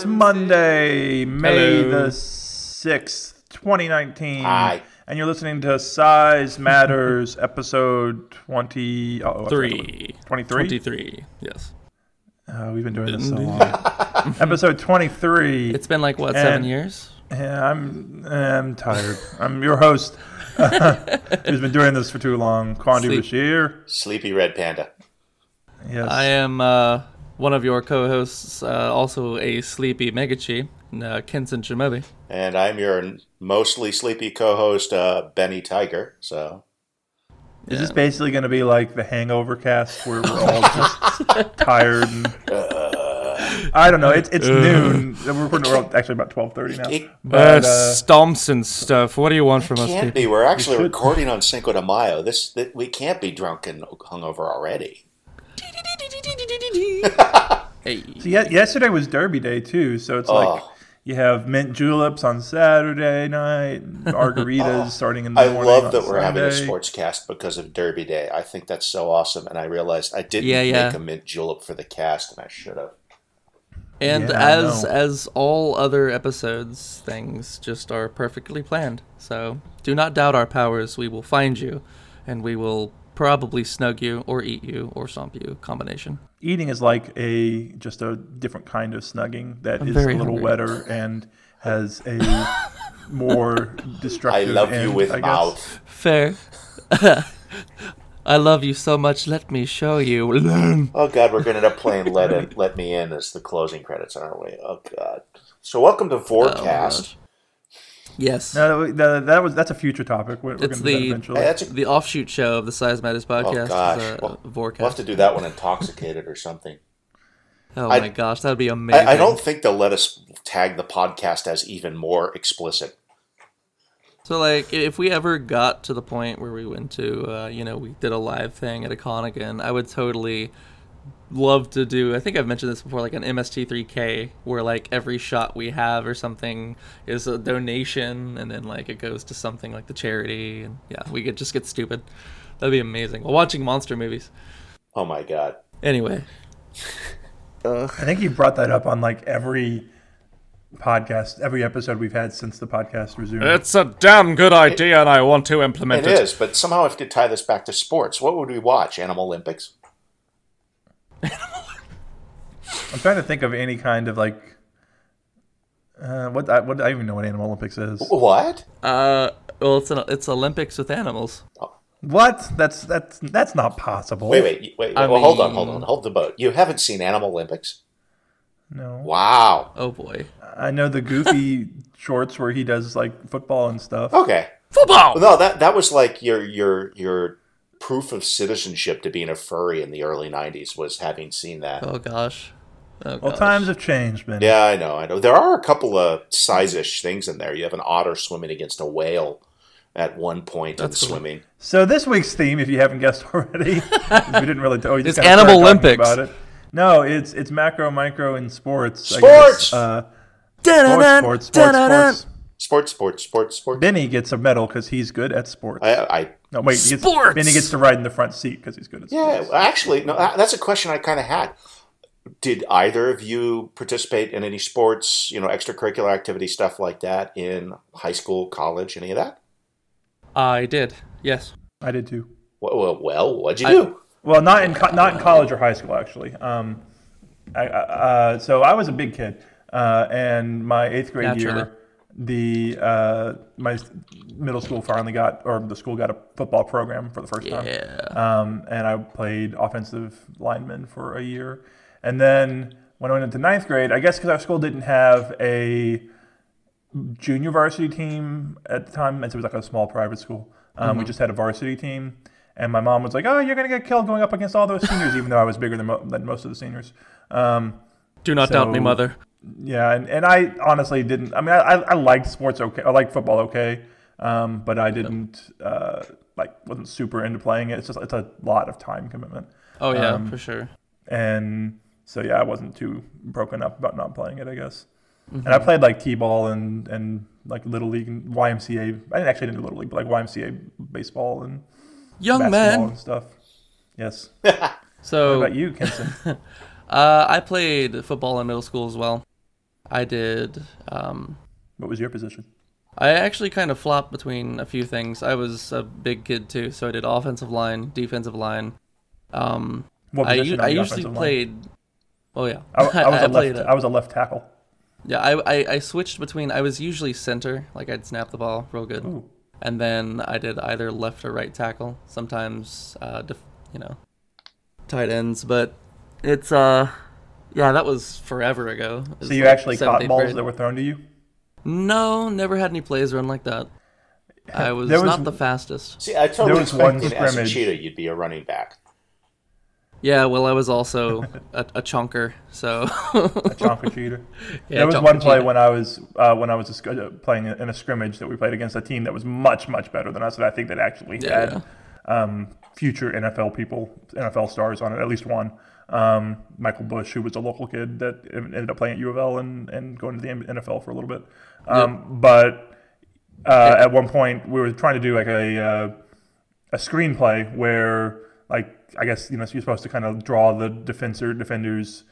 everybody. It's Monday, May Hello. the 6th, 2019. Hi. And you're listening to Size Matters, episode 20. Oh, I forgot Three. what- 23? 23. Yes. Oh, we've been doing this so long. episode 23. It's been like, what, seven And- years? Yeah, I'm, I'm tired. I'm your host, who's been doing this for too long, Quandi Sleep. Bashir. Sleepy Red Panda. Yes. I am uh, one of your co hosts, uh, also a sleepy Megachi, uh, Kenson Shimobi. And I'm your mostly sleepy co-host, uh, Benny Tiger. So Is this basically going to be like the Hangover cast where we're all just tired? And, I don't know. It's it's noon. We're recording we're actually about twelve thirty now. It- But uh, stomps and stuff. What do you want from us, can't people? be. We're actually recording on Cinco de Mayo. This that we can't be drunk and hungover already. Hey. so ye- yesterday was Derby Day too, so it's like Oh. you have mint juleps on Saturday night, margaritas starting in the I morning. love on that we're having a sports cast because of Derby Day. I think that's so awesome. And I realized I didn't Yeah, yeah. make a mint julep for the cast, and I should have. And Yeah, as as all other episodes, things just are perfectly planned. So do not doubt our powers. We will find you, and we will probably snug you or eat you or stomp you. Combination. Eating is like a just a different kind of snugging that is a little hungry. wetter and has a more destructive. I destructive. love you with I guess. mouth. Fair. I love you so much. Let me show you. Oh God, we're going to end up playing "Let In, Let Me In" as the closing credits, aren't we? Oh God. So welcome to Oh, Forecast. gosh. Yes. No, that, that was that's a future topic. We're, we're It's going to do that the- eventually. Hey, a, The offshoot show of the Size Matters podcast oh gosh, a we'll, we'll have to do that one intoxicated or something. oh I- my gosh, that would be amazing. I, I don't think they'll let us tag the podcast as even more explicit. So like, if we ever got to the point where we went to, uh, you know, we did a live thing at a con again, I would totally love to do. I think I've mentioned this before, like an MST3K, where like every shot we have or something is a donation, and then like it goes to something like the charity, and yeah, we could just get stupid. That'd be amazing. While watching monster movies. Oh my God. Anyway, I think you brought that up on like every podcast, every episode we've had since the podcast resumed. it's a damn good idea, and I want to implement It is, but somehow I have to tie this back to sports. What would we watch? Animalympics? I'm trying to think of any kind of like. Uh, what I, what I even know what Animalympics is. What? Uh, well, it's an it's Olympics with animals. What? That's that's that's not possible. Wait, wait, wait. wait. I well, hold on, hold on. Hold the boat. You haven't seen Animalympics? No, Wow. Oh boy, I know the goofy shorts where he does like football and stuff. Okay. football. No, that that was like your your your proof of citizenship to being a furry in the early '90s was having seen that. Oh gosh. Oh, Well, gosh. times have changed, man. Yeah, I know, I know. There are a couple of size-ish things in there. You have an otter swimming against a whale at one point That's in cool. swimming. So this week's theme, if you haven't guessed already, we didn't really. Oh, you It's Animalympics. About it. No, it's it's macro, micro, and sports. I Sports! Uh, sports, sports, sports. Sports. Sports, sports, sports, sports. Benny gets a medal because he's good at sports. I, I no, wait, he gets, Sports! Benny gets to ride in the front seat because he's good at yeah. sports. Yeah, actually, no. That's a question I kind of had. Did either of you participate in any sports, you know, extracurricular activity stuff like that in high school, college, any of that? I did. Yes. I did too. Well, well, well what'd you I- do? Well, not in co- not in college or high school actually. Um, I, I- uh, so I was a big kid, uh, and my eighth grade Naturally. year, the uh, my middle school finally got, or the school got a football program for the first time. Yeah. Um, and I played offensive lineman for a year, and then when I went into ninth grade, I guess because our school didn't have a junior varsity team at the time, and so it was like a small private school. Um, We just had a varsity team, and my mom was like, "Oh, you're gonna get killed going up against all those seniors," even though I was bigger than, mo- than most of the seniors. Um, Do not doubt me, mother. Yeah, and, and I honestly didn't. I mean, I, I liked sports okay. I liked football okay, um, but I didn't uh, like wasn't super into playing it. It's just it's a lot of time commitment, Oh yeah, um, for sure. and so yeah, I wasn't too broken up about not playing it. I guess, Mm-hmm. and I played like t-ball and and like little league and YMCA. I didn't actually didn't do little league, but like YMCA baseball and Young man. and stuff. Yes. So What about you, Kenson? Uh, I played football in middle school as well. I did. Um, What was your position? I actually kind of flopped between a few things. I was a big kid too, so I did offensive line, defensive line. Um, What I, position on I usually offensive line? played. Oh yeah, I, I was a left. uh, I was a left tackle. Yeah, I, I I switched between. I was usually center, like I'd snap the ball real good, Ooh. and then I did either left or right tackle. Sometimes, uh, def, you know, tight ends. But it's uh, yeah, that was forever ago. Was So you like actually seventh, caught balls grade. that were thrown to you. No, never had any plays run like that. I was, was- not the fastest. See, I totally There was one expected as a scrimmage. cheetah you'd be a running back. Yeah, well, I was also a, a chunker, so A chonka cheater. Yeah, there was one play cheater. when I was uh, when I was a uh, playing in a scrimmage that we played against a team that was much much better than us, and I think that actually Yeah. had um, future NFL people, NFL stars on it. At least one, um, Michael Bush, who was a local kid that ended up playing at U of L and, and going to the NFL for a little bit. Um, But uh, at one point, we were trying to do like a uh, a screen play where like I guess you know you're supposed to kind of draw the defender defenders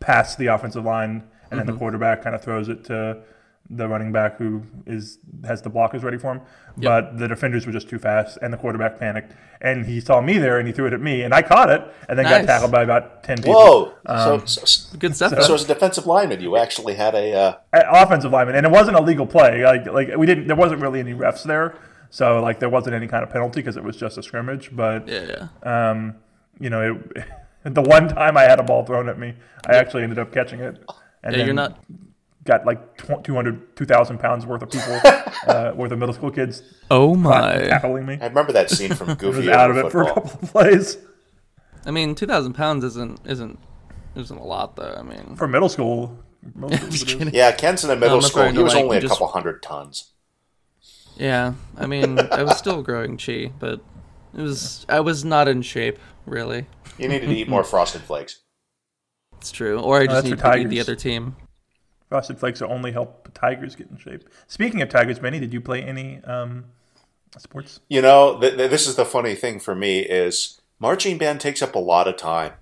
past the offensive line, and then the quarterback kind of throws it to the running back who is has the blockers ready for him. But the defenders were just too fast, and the quarterback panicked, and he saw me there, and he threw it at me, and I caught it, and then got tackled by about ten people. Whoa! Um, so, so, good stuff. so as a defensive lineman, you actually had a. Uh, offensive lineman, and it wasn't a legal play. Like like we didn't. There wasn't really any refs there, so like there wasn't any kind of penalty because it was just a scrimmage. But yeah, yeah. um, you know, it, the one time I had a ball thrown at me, I actually ended up catching it. And Yeah, then you're not. Got like tw- 200, 2,000 pounds worth of people, uh, worth of middle school kids Oh my! tackling me. I remember that scene from I was Goofy out of over it for a football. couple of plays. I mean, two thousand pounds isn't isn't isn't a lot though. I mean, For middle school, middle school just it is. kidding. Yeah, Ken's in the middle I'm school. referring He was like, only a just- couple hundred tons. Yeah, I mean, I was still growing chi, but it was I was not in shape really. You needed to eat more Frosted Flakes. It's true. Or I just that's need to beat the other team. Frosted Flakes will only help tigers get in shape. Speaking of tigers, Benny, did you play any um, sports? You know, th- th- this is the funny thing for me is marching band takes up a lot of time.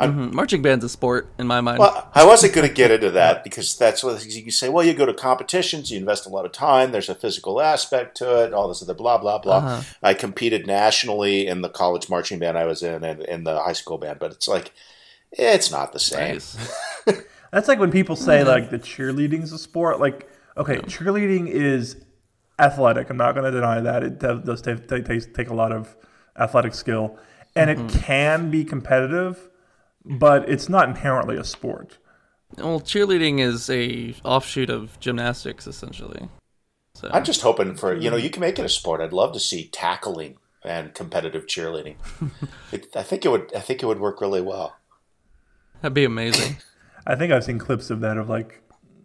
Mhm. Marching band's a sport in my mind. Well, I wasn't going to get into that because that's what you say. Well, you go to competitions, you invest a lot of time. There's a physical aspect to it. All this other blah blah blah. Uh-huh. I competed nationally in the college marching band I was in and in the high school band, but it's like it's not the same. Nice. That's like when people say like the cheerleading's a sport. Like, okay, cheerleading is athletic. I'm not going to deny that. It does, does take, take, take, take a lot of athletic skill, and it mm-hmm. can be competitive, but it's not inherently a sport. Well, cheerleading is a offshoot of gymnastics essentially. So I'm just hoping for you know you can make it a sport. I'd love to see tackling and competitive cheerleading. it, I think it would. I think it would work really well. that'd be amazing. I think I've seen clips of that of like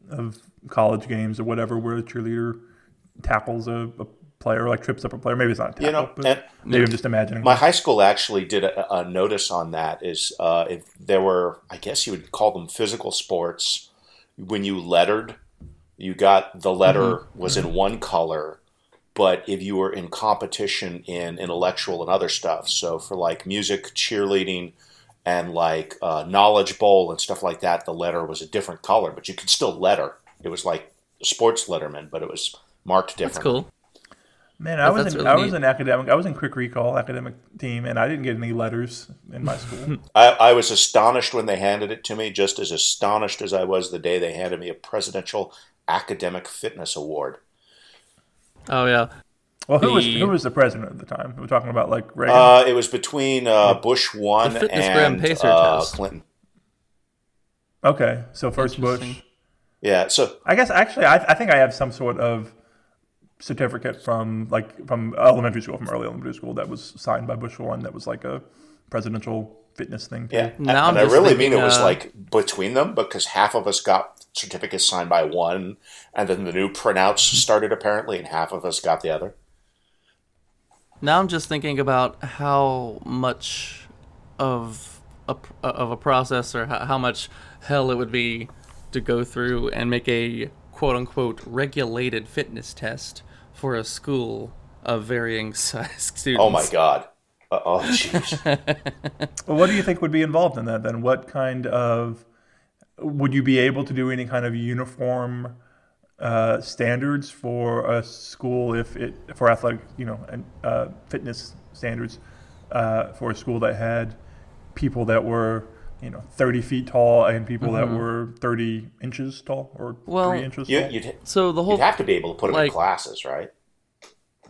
of college games or whatever where a cheerleader tackles a, a player, like trips up a player. Maybe it's not a tackle, You know, maybe I'm just imagining. My high school actually did a, a notice on that. Is uh, if there were, I guess you would call them physical sports. When you lettered, you got the letter was in one color, but if you were in competition in intellectual and other stuff, so for like music, cheerleading, and like uh, knowledge bowl and stuff like that, the letter was a different color, but you could still letter. It was like sports letterman, but it was marked different. That's cool. Man, I was in, really I was neat. in academic. I was in quick recall academic team, and I didn't get any letters in my school. I, I was astonished when they handed it to me, just as astonished as I was the day they handed me a Presidential Academic Fitness Award. Oh yeah. Well, who was The- who was the president at the time? We're talking about like Reagan. Uh, it was between uh, Bush one The FitnessGram and pacer uh, test. Clinton. okay, so first Bush. Yeah, so I guess actually, I, I think I have some sort of certificate from like from elementary school, from early elementary school, that was signed by Bush one. That was like a presidential fitness thing. Too. yeah, Now and I'm I really thinking, mean it was uh, like between them because half of us got certificates signed by one, and then the new printouts started apparently, and half of us got the other. Now I'm just thinking about how much of a of a process or how, how much hell it would be to go through and make a quote unquote regulated fitness test for a school of varying size students. Oh my god! Uh, oh jeez. Well, what do you think would be involved in that then? What kind of would you be able to do any kind of uniform uh, standards for a school if it for athletic, you know, and uh, fitness standards uh, for a school that had people that were you know 30 feet tall and people that were 30 inches tall or Well, three inches You, tall. you'd, So the whole you'd have to be able to put them in classes, right?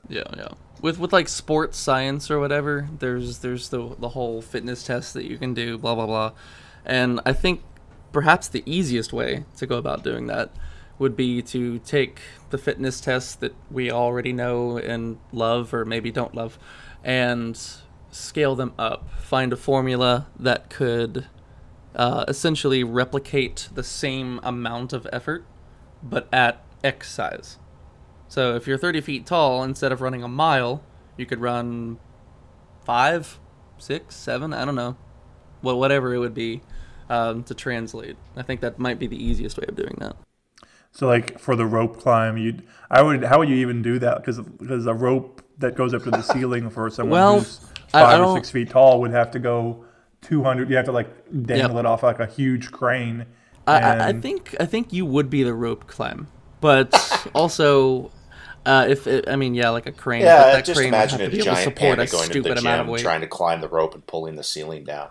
Yeah, yeah. With with like sports science or whatever, there's there's the the whole fitness test that you can do, blah blah blah. And I think perhaps the easiest way to go about doing that would be to take the fitness tests that we already know and love or maybe don't love and scale them up. Find a formula that could uh, essentially replicate the same amount of effort but at X size. So if you're 30 feet tall, instead of running a mile, you could run five, six, seven, I don't know, well, whatever it would be um, to translate. I think that might be the easiest way of doing that. So like for the rope climb, you I would how would you even do that? Because because a rope that goes up to the ceiling for someone Well, who's I- I five or six feet tall would have to go two hundred. You have to like dangle Yep. it off like a huge crane. I, I, I think I think you would be the rope climb, but also. Uh, if it, I mean, yeah, like a crane. but Yeah, that just crane would imagine have a to be able to giant support a going to stupid the amount of gym weight. trying to climb the rope and pulling the ceiling down.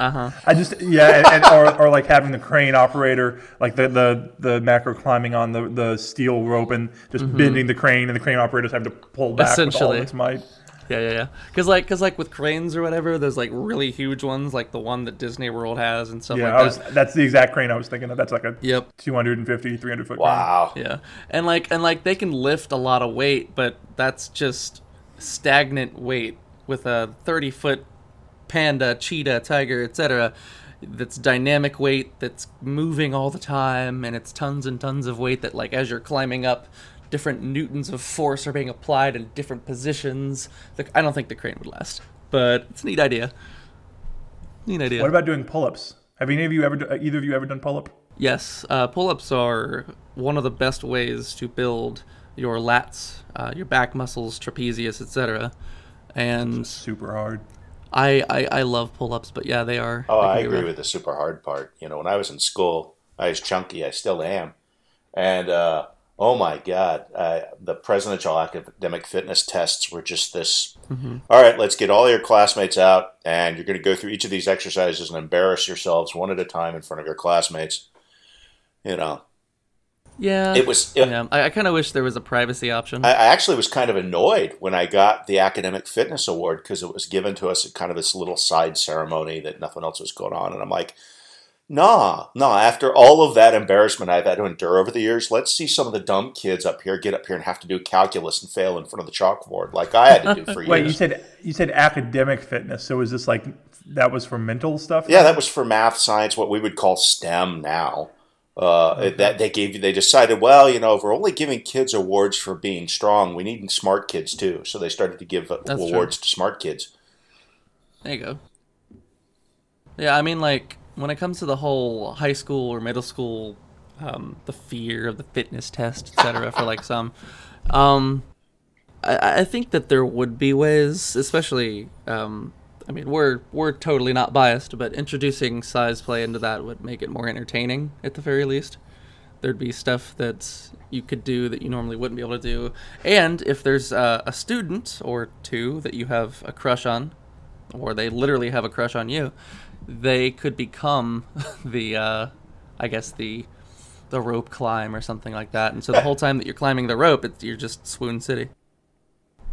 Uh huh. I just yeah, and, and or, or like having the crane operator, like the the, the macro climbing on the, the steel rope and just bending the crane, and the crane operators have to pull back with all Mm-hmm. Essentially. its might. Yeah, yeah, yeah. Because like, cause like with cranes or whatever, there's like really huge ones, like the one that Disney World has and stuff Yeah, like I that. was that's the exact crane I was thinking of. That's like a Yep. 250, 300 foot Wow. Yeah, and like and like they can lift a lot of weight, but that's just stagnant weight with a thirty foot panda, cheetah, tiger, etc. That's dynamic weight that's moving all the time, and it's tons and tons of weight that like as you're climbing up, different newtons of force are being applied in different positions. The, I don't think the crane would last, but it's a neat idea. Neat idea. What about doing pull ups? Have any of you ever either of you ever done pull up? Yes, uh, pull-ups are one of the best ways to build your lats, uh, your back muscles, trapezius, etc. And Super hard. I, I I love pull-ups, but yeah, they are. Oh, I agree rough. with the super hard part. You know, when I was in school, I was chunky. I still am. And uh, oh my God, uh, the presidential academic fitness tests were just this. "All right, let's get all your classmates out, and you're going to go through each of these exercises and embarrass yourselves one at a time in front of your classmates. You know, Yeah, it was. It, yeah, I, I kind of wish there was a privacy option. I I actually was kind of annoyed when I got the academic fitness award because it was given to us at kind of this little side ceremony that nothing else was going on, and I'm like, nah, nah. After all of that embarrassment I've had to endure over the years, let's see some of the dumb kids up here get up here and have to do calculus and fail in front of the chalkboard like I had to do for years. Wait, you said you said academic fitness. So is this like that was for mental stuff? Yeah, that was for math, science, what we would call STEM now. Uh, That they gave, you they decided, well, you know, if we're only giving kids awards for being strong, we need smart kids too. So they started to give uh, That's awards to smart kids. There you go. Yeah, I mean, like when it comes to the whole high school or middle school, um, the fear of the fitness test, etc. for like some, um, I, I think that there would be ways, especially. Um, I mean, we're we're totally not biased, but introducing size play into that would make it more entertaining at the very least. There'd be stuff that you could do that you normally wouldn't be able to do, and if there's uh, a student or two that you have a crush on, or they literally have a crush on you, they could become the, uh, I guess the, the rope climb or something like that. And so the whole time that you're climbing the rope, you're just Swoon City.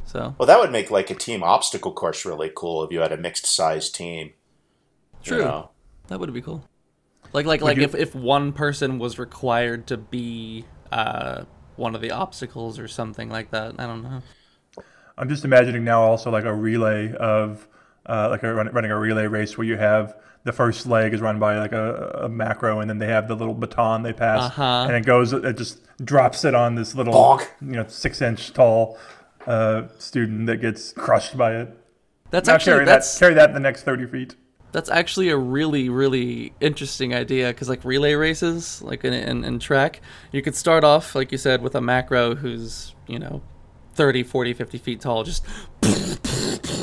So Well, that would make like a team obstacle course really cool if you had a mixed size team. you true, know. that would be cool. Like like like you- if if one person was required to be uh one of the obstacles or something like that. I don't know. I'm just imagining now also like a relay of uh, like a, run- running a relay race where you have the first leg is run by like a, a macro and then they have the little baton they pass Uh-huh. and it goes it just drops it on this little Bonk. you know six inch tall uh, student that gets crushed by it. That's Now actually carry that's that carry that the next thirty feet. That's actually a really, really interesting idea because, like, relay races, like in, in, in track, you could start off, like you said, with a macro who's, you know, 30, 40, 50 feet tall, just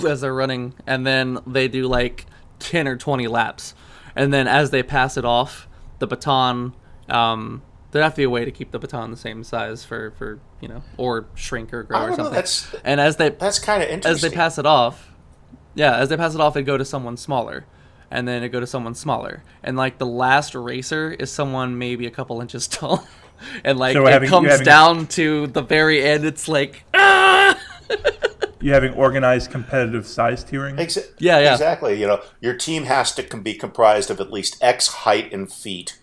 as they're running, and then they do like 10 or 20 laps. And then as they pass it off, the baton. Um, there'd have to be a way to keep the baton the same size for for you know, or shrink or grow I or don't know. something. That's and as they that's kind of interesting. as they pass it off, yeah, as they pass it off, it go to someone smaller, and then it go to someone smaller, and like the last racer is someone maybe a couple inches tall, and like So it having- comes having- down to the very end. It's like ah! You having organized competitive size tiering? Exa- Yeah, yeah. Exactly. You know, your team has to com- be comprised of at least X height in feet,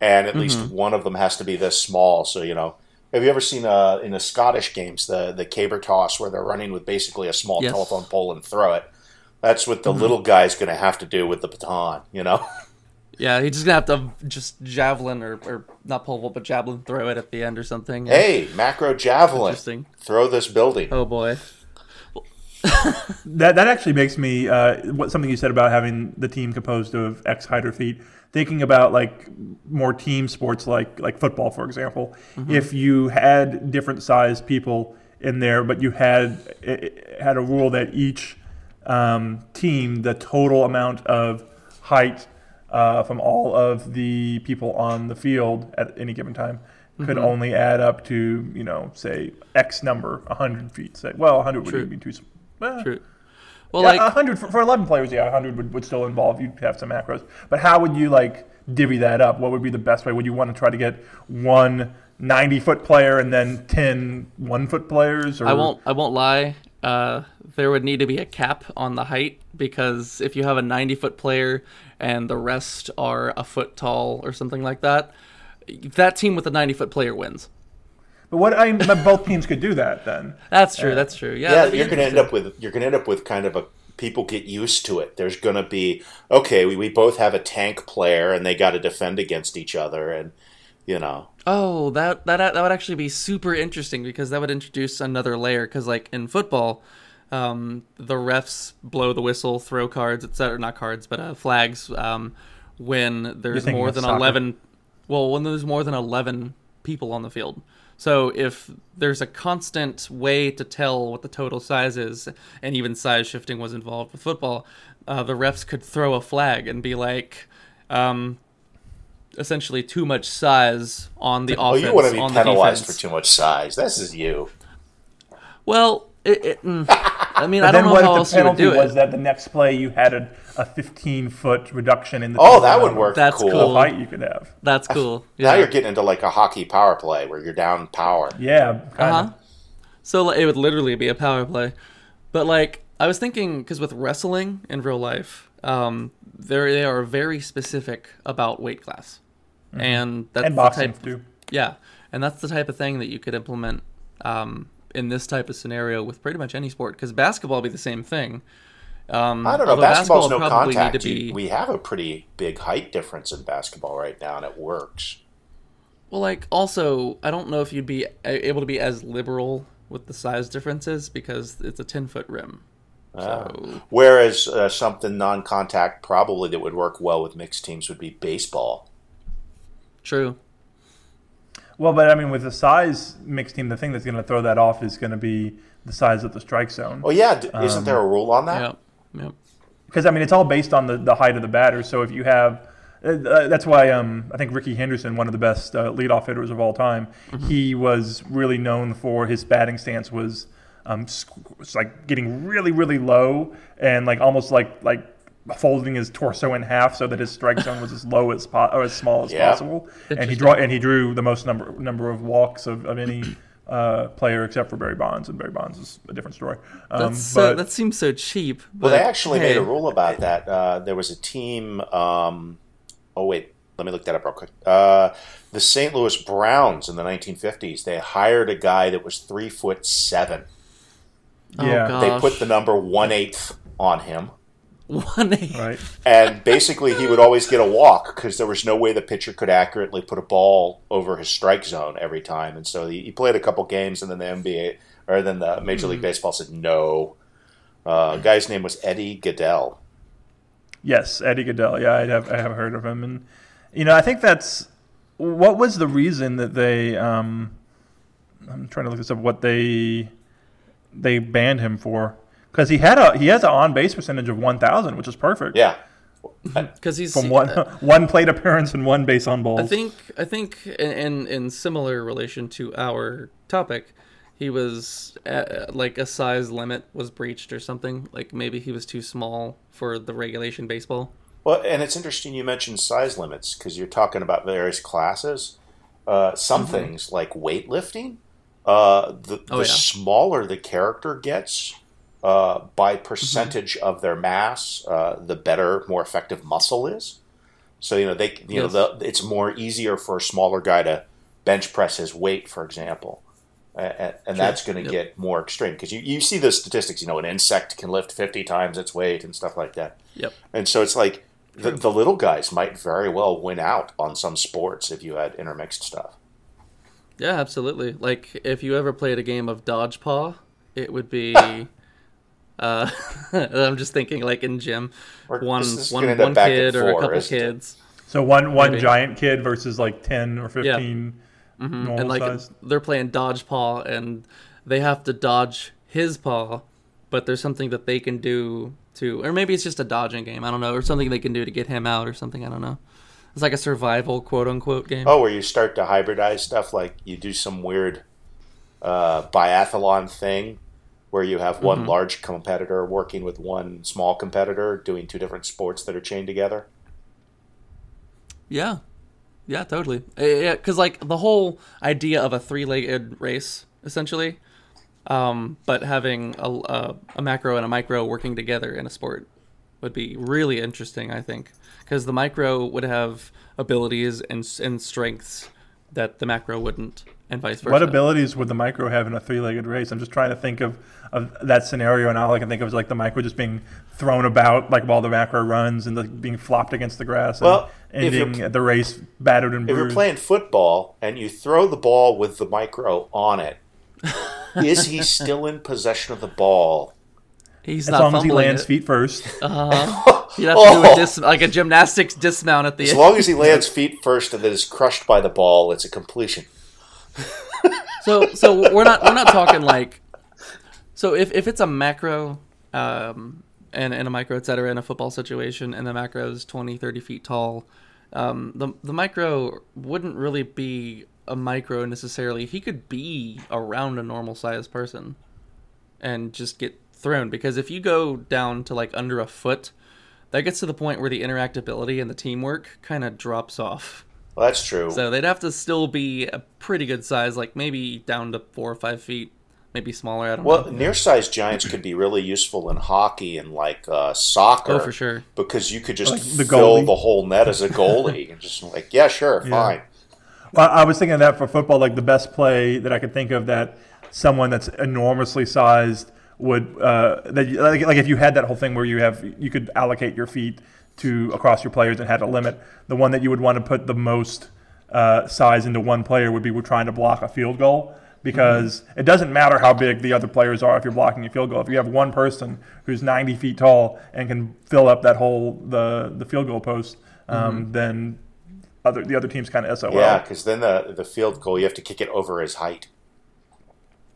and at least Mm-hmm. one of them has to be this small. So you know, have you ever seen uh, in the Scottish games the the caber toss where they're running with basically a small Yes. telephone pole and throw it? That's what the Mm-hmm. little guy's going to have to do with the baton. You know. yeah, he's just gonna have to just javelin or, or not pole vault, but javelin throw it at the end or something. hey, macro javelin, interesting. throw this building. Oh boy. That that actually makes me uh, what something you said about having the team composed of X height or feet. Thinking about like more team sports like like football, for example. If you had different sized people in there, but you had had a rule that each um, team, the total amount of height uh, from all of the people on the field at any given time could only add up to you know say X number, hundred feet. Say well, hundred True. would be too. s- well, True. Well, yeah, like a hundred for, for eleven players. Yeah, a hundred would, would still involve you'd have some macros. But how would you like divvy that up? What would be the best way? Would you want to try to get one 90 foot player and then 10 one foot players? Or I won't. I won't lie. Uh, there would need to be a cap on the height because if you have a 90 foot player and the rest are a foot tall or something like that, that team with the 90 foot player wins. But what I but both teams could do that then. That's true. That's true. Yeah. yeah, you're going to end up with you're going to end up with kind of a people get used to it. There's going to be okay, we, we both have a tank player and they got to defend against each other and you know. Oh, that that that would actually be super interesting because that would introduce another layer. Because like in football, um, the refs blow the whistle, throw cards, etc. Not cards, but uh, flags. Um, when there's more than soccer. eleven, well, when there's more than eleven people on the field. So if there's a constant way to tell what the total size is, and even size shifting was involved with football, uh, the refs could throw a flag and be like. Um, essentially too much size on the offense. Oh, offense. you want to be on the penalized for too much size. This is you. Well, it, it, mm, I mean, I don't then know what how if else the you would penalty do was that the next play you had a, a 15 foot reduction in the Oh, that would work That's cool. of cool. height you could have. That's cool. Now Yeah. you're getting into like a hockey power play where you're down power. Yeah, kind Uh of. huh. So like, it would literally be a power play, but like I was thinking, because with wrestling in real life, um, they they are very specific about weight class, and that's And the boxing type. too. Yeah, and that's the type of thing that you could implement um, in this type of scenario with pretty much any sport. Because basketball would be the same thing. Um, I don't know. Basketball's basketball no contact. Need to be, we have a pretty big height difference in basketball right now, and it works. Well, like also, I don't know if you'd be able to be as liberal with the size differences because it's a ten foot rim. So Whereas uh, something non-contact probably that would work well with mixed teams would be baseball. true. Well, but I mean, with the size mixed team, the thing that's going to throw that off is going to be the size of the strike zone. Oh yeah, Um, isn't there a rule on that? Yep. Because I mean it's all based on the, the height of the batter. So if you have, uh, uh, that's why um, I think Rickey Henderson, one of the best uh, leadoff hitters of all time, he was really known for his batting stance was um, squ- like getting really really low and like almost like like folding his torso in half so that his strike zone was as low as po- or as small as Yeah. possible. And he draw and he drew the most number number of walks of, of any. Uh, player except for Barry Bonds, and Barry Bonds is a different story. Um, so, but- that seems so cheap. Well, they actually made a rule about that. Uh, there was a team. Um, oh wait, let me look that up real quick. Uh, the St. Louis Browns in the 1950s. They hired a guy that was three foot seven. Oh, Yeah. gosh. They put the number one eighth on him, one eight. Right. and basically he would always get a walk because there was no way the pitcher could accurately put a ball over his strike zone every time. And so he, he played a couple games, and then the NBA or then the Major League Baseball said no. Uh, guy's name was Eddie Gaedel. Yes, Eddie Gaedel. Yeah, I have I have heard of him, and you know I think that's what was the reason that they. Um, I'm trying to look this up. What they they banned him for because he had a he has an on base percentage of 1,000, which is perfect. Yeah. because he's from one one plate appearance and one base on balls. I think I think in, in in similar relation to our topic, he was at, like a size limit was breached or something. Like maybe he was too small for the regulation baseball. Well, and it's interesting you mentioned size limits because you're talking about various classes. Uh, some things like weightlifting, uh, the, Oh, the yeah. smaller the character gets uh, by percentage of their mass, uh, the better, more effective muscle is. So you know they, you Yes. know, the, it's more easier for a smaller guy to bench press his weight, for example, and, and that's going to Yep. get more extreme because you, you see the statistics. You know, an insect can lift fifty times its weight and stuff like that. Yep. And so it's like the, the little guys might very well win out on some sports if you had intermixed stuff. Yeah, absolutely. Like if you ever played a game of dodgeball, it would be. uh, I'm just thinking, like in gym, Or one this is one gonna end up one back at kid or a couple isn't it? kids, so. One one Maybe. giant kid versus like ten or 15 normal and like size. they're playing dodgeball, and they have to dodge his paw, but there's something that they can do to, or maybe it's just a dodging game. I don't know, or something they can do to get him out, or something. I don't know. It's like a survival quote unquote game. Oh, where you start to hybridize stuff, like you do some weird uh, biathlon thing where you have Mm-hmm. one large competitor working with one small competitor doing two different sports that are chained together. Yeah, yeah, totally. Uh, Yeah, because like the whole idea of a three-legged race, essentially, um, but having a, a, a macro and a micro working together in a sport would be really interesting. I think because the micro would have abilities and and strengths that the macro wouldn't, and vice versa. What abilities would the micro have in a three-legged race? I'm just trying to think of, of that scenario, and all I can think of is like the micro just being thrown about, like while the macro runs, and like being flopped against the grass, and Well, if you're- ending the race battered and bruised. If you're playing football and you throw the ball with the micro on it, is he still in possession of the ball? He's as not long as he lands it. feet first. Uh-huh. You'd have to do a dis- like a gymnastics dismount at the As end. long as he lands feet first and then is crushed by the ball, it's a completion. So so we're not we're not talking like so if, if it's a macro um and, and a micro et cetera in a football situation and the macro is 20 30 feet tall um the, the micro wouldn't really be a micro necessarily. He could be around a normal sized person and just get thrown because if you go down to like under a foot that gets to the point where the interactability and the teamwork kind of drops off Well, that's true. so they'd have to still be a pretty good size, like maybe down to four or five feet, maybe smaller. I don't well, know. near-sized giants could be really useful in hockey and like uh, soccer. Oh, for sure. Because you could just Like the fill goalie. the whole net as a goalie and just like, yeah, sure, fine. Well, I was thinking of that for football. Like the best play that I could think of that someone that's enormously sized would uh, that like, like if you had that whole thing where you have you could allocate your feet to across your players and had a limit. The one that you would want to put the most uh, size into one player would be we're trying to block a field goal because Mm-hmm. it doesn't matter how big the other players are if you're blocking a field goal. If you have one person who's 90 feet tall and can fill up that whole the the field goal post, um, Mm-hmm. then other the other team's kind of SOL. Yeah, because then the the field goal you have to kick it over his height.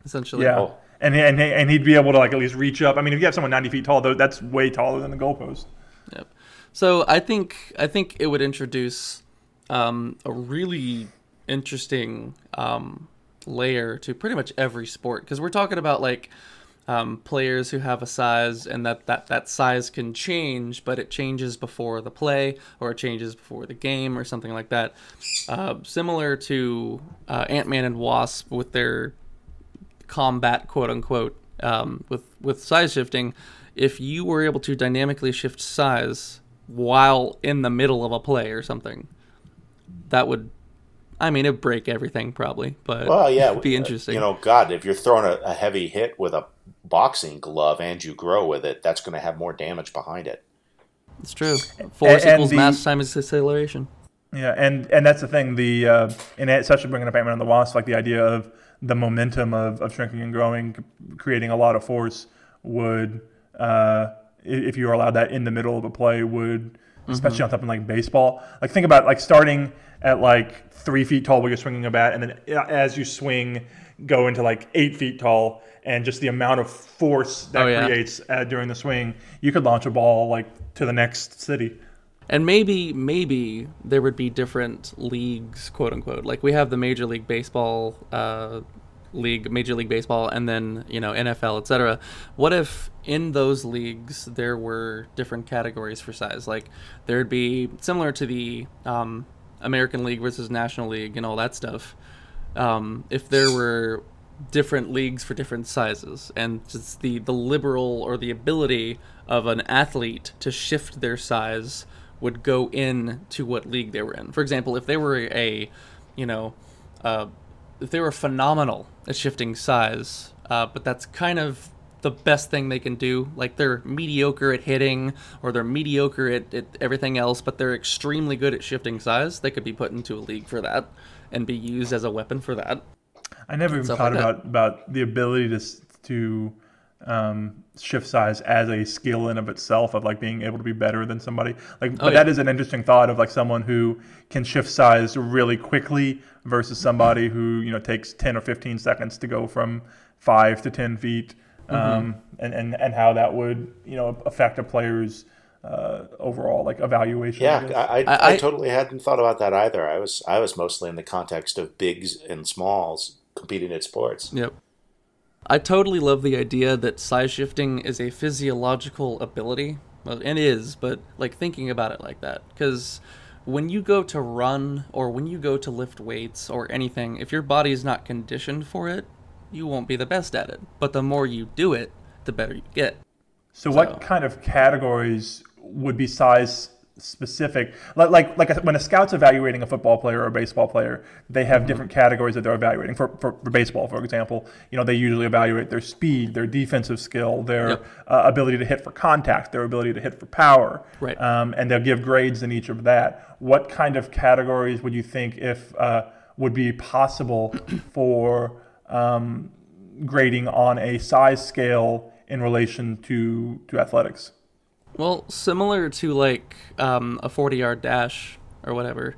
Essentially. Yeah, Oh. and he- and he- and he'd be able to like at least reach up. I mean, if you have someone ninety feet tall, though, that's way taller than the goalpost. Yep. So I think I think it would introduce um, a really interesting um, layer to pretty much every sport because we're talking about like um, players who have a size and that, that that size can change, but it changes before the play or it changes before the game or something like that. Uh, similar to uh, Ant Man and Wasp with their combat quote unquote um, with with size shifting if you were able to dynamically shift size while in the middle of a play or something that would i mean it'd break everything probably but Well, yeah, it'd be uh, interesting You know, God, if you're throwing a, a heavy hit with a boxing glove and you grow with it, that's going to have more damage behind it. it's true force and equals the- mass times acceleration Yeah, and and that's the thing. The uh, and especially bringing up Ant-Man and the Wasp, like the idea of the momentum of, of shrinking and growing, creating a lot of force would, uh, i- if you were allowed that in the middle of a play, would especially on something like baseball. Like think about like starting at like three feet tall while you're swinging a bat, and then uh, as you swing, go into like eight feet tall, and just the amount of force that Oh, yeah. creates uh, during the swing, you could launch a ball like to the next city. and maybe maybe there would be different leagues, quote unquote. Like we have the Major League Baseball uh, league, Major League Baseball, and then you know NFL, etc. What if in those leagues there were different categories for size? Like there'd be similar to the um, American League versus National League and all that stuff. Um, if there were different leagues for different sizes, and just the the liberal or the ability of an athlete to shift their size would go in to what league they were in. For example, if they were a, you know, uh, they were phenomenal at shifting size, uh, but that's kind of the best thing they can do. Like they're mediocre at hitting or they're mediocre at, at everything else, but they're extremely good at shifting size. They could be put into a league for that and be used as a weapon for that. I never even thought like that. about about the ability to to um, shift size as a skill in of itself of like being able to be better than somebody. Like, but Oh, yeah. that is an interesting thought of like someone who can shift size really quickly versus somebody who you know takes ten or fifteen seconds to go from five to ten feet, Mm-hmm. um, and and and how that would you know affect a player's uh, overall like evaluation. Yeah. I, I, I- I totally hadn't thought about that either. I was I was mostly in the context of bigs and smalls competing at sports. Yep. I totally love the idea that size shifting is a physiological ability. Well, it is, but like thinking about it like that. Because when you go to run or when you go to lift weights or anything, if your body is not conditioned for it, you won't be the best at it. But the more you do it, the better you get. So, So- what kind of categories would be size specific? Like, like, like when a scout's evaluating a football player or a baseball player, they have different categories that they're evaluating. For, for, for baseball, for example, you know, they usually evaluate their speed, their defensive skill, their Yep. uh, ability to hit for contact, their ability to hit for power. Right. Um, and they'll give grades in each of that. What kind of categories would you think if uh, would be possible for um, grading on a size scale in relation to to athletics? Well, similar to like um, a 40 yard dash or whatever,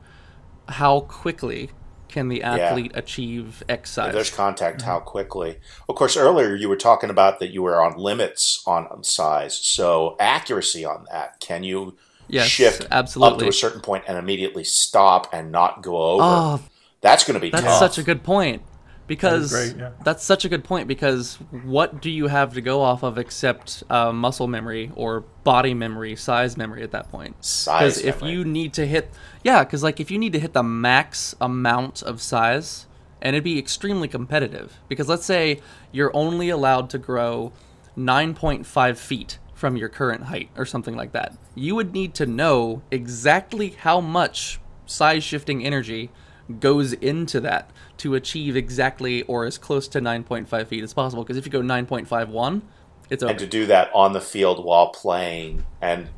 how quickly can the athlete achieve X If there's contact, how quickly? Of course, earlier you were talking about that you were on limits on, on size. So accuracy on that. Can you Yes, shift up to a certain point and immediately stop and not go over? Oh, That's going to be That's tough. such a good point. Because great, yeah. that's such a good point because what do you have to go off of except uh, muscle memory or body memory, size memory at that point? Size Because if memory. you need to hit, yeah, because like if you need to hit the max amount of size, and it'd be extremely competitive. Because let's say you're only allowed to grow 9.5 feet from your current height or something like that, you would need to know exactly how much size shifting energy goes into that to achieve exactly or as close to 9.5 feet as possible. Because if you go 9.51, it's over. and to do that on the field while playing and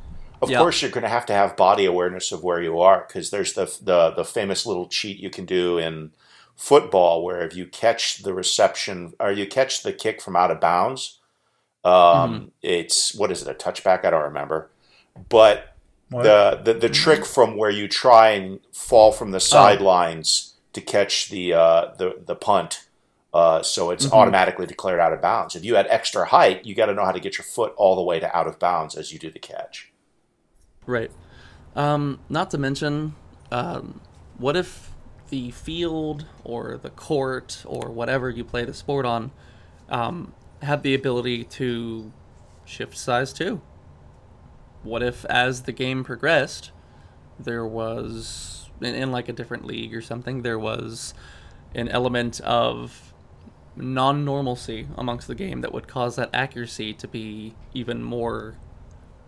of Yeah. course you're going to have to have body awareness of where you are because there's the, the the famous little cheat you can do in football where if you catch the reception or you catch the kick from out of bounds um, it's what is it a touchback i don't remember but? The, the the trick from where you try and fall from the sidelines to catch the uh, the the punt uh, so it's automatically declared out of bounds. If you had extra height, you got to know how to get your foot all the way to out of bounds as you do the catch. Right. Um, not to mention, um, what if the field or the court or whatever you play the sport on um, had the ability to shift size too? What if, as the game progressed, there was, in, in like a different league or something, there was an element of non normalcy amongst the game that would cause that accuracy to be even more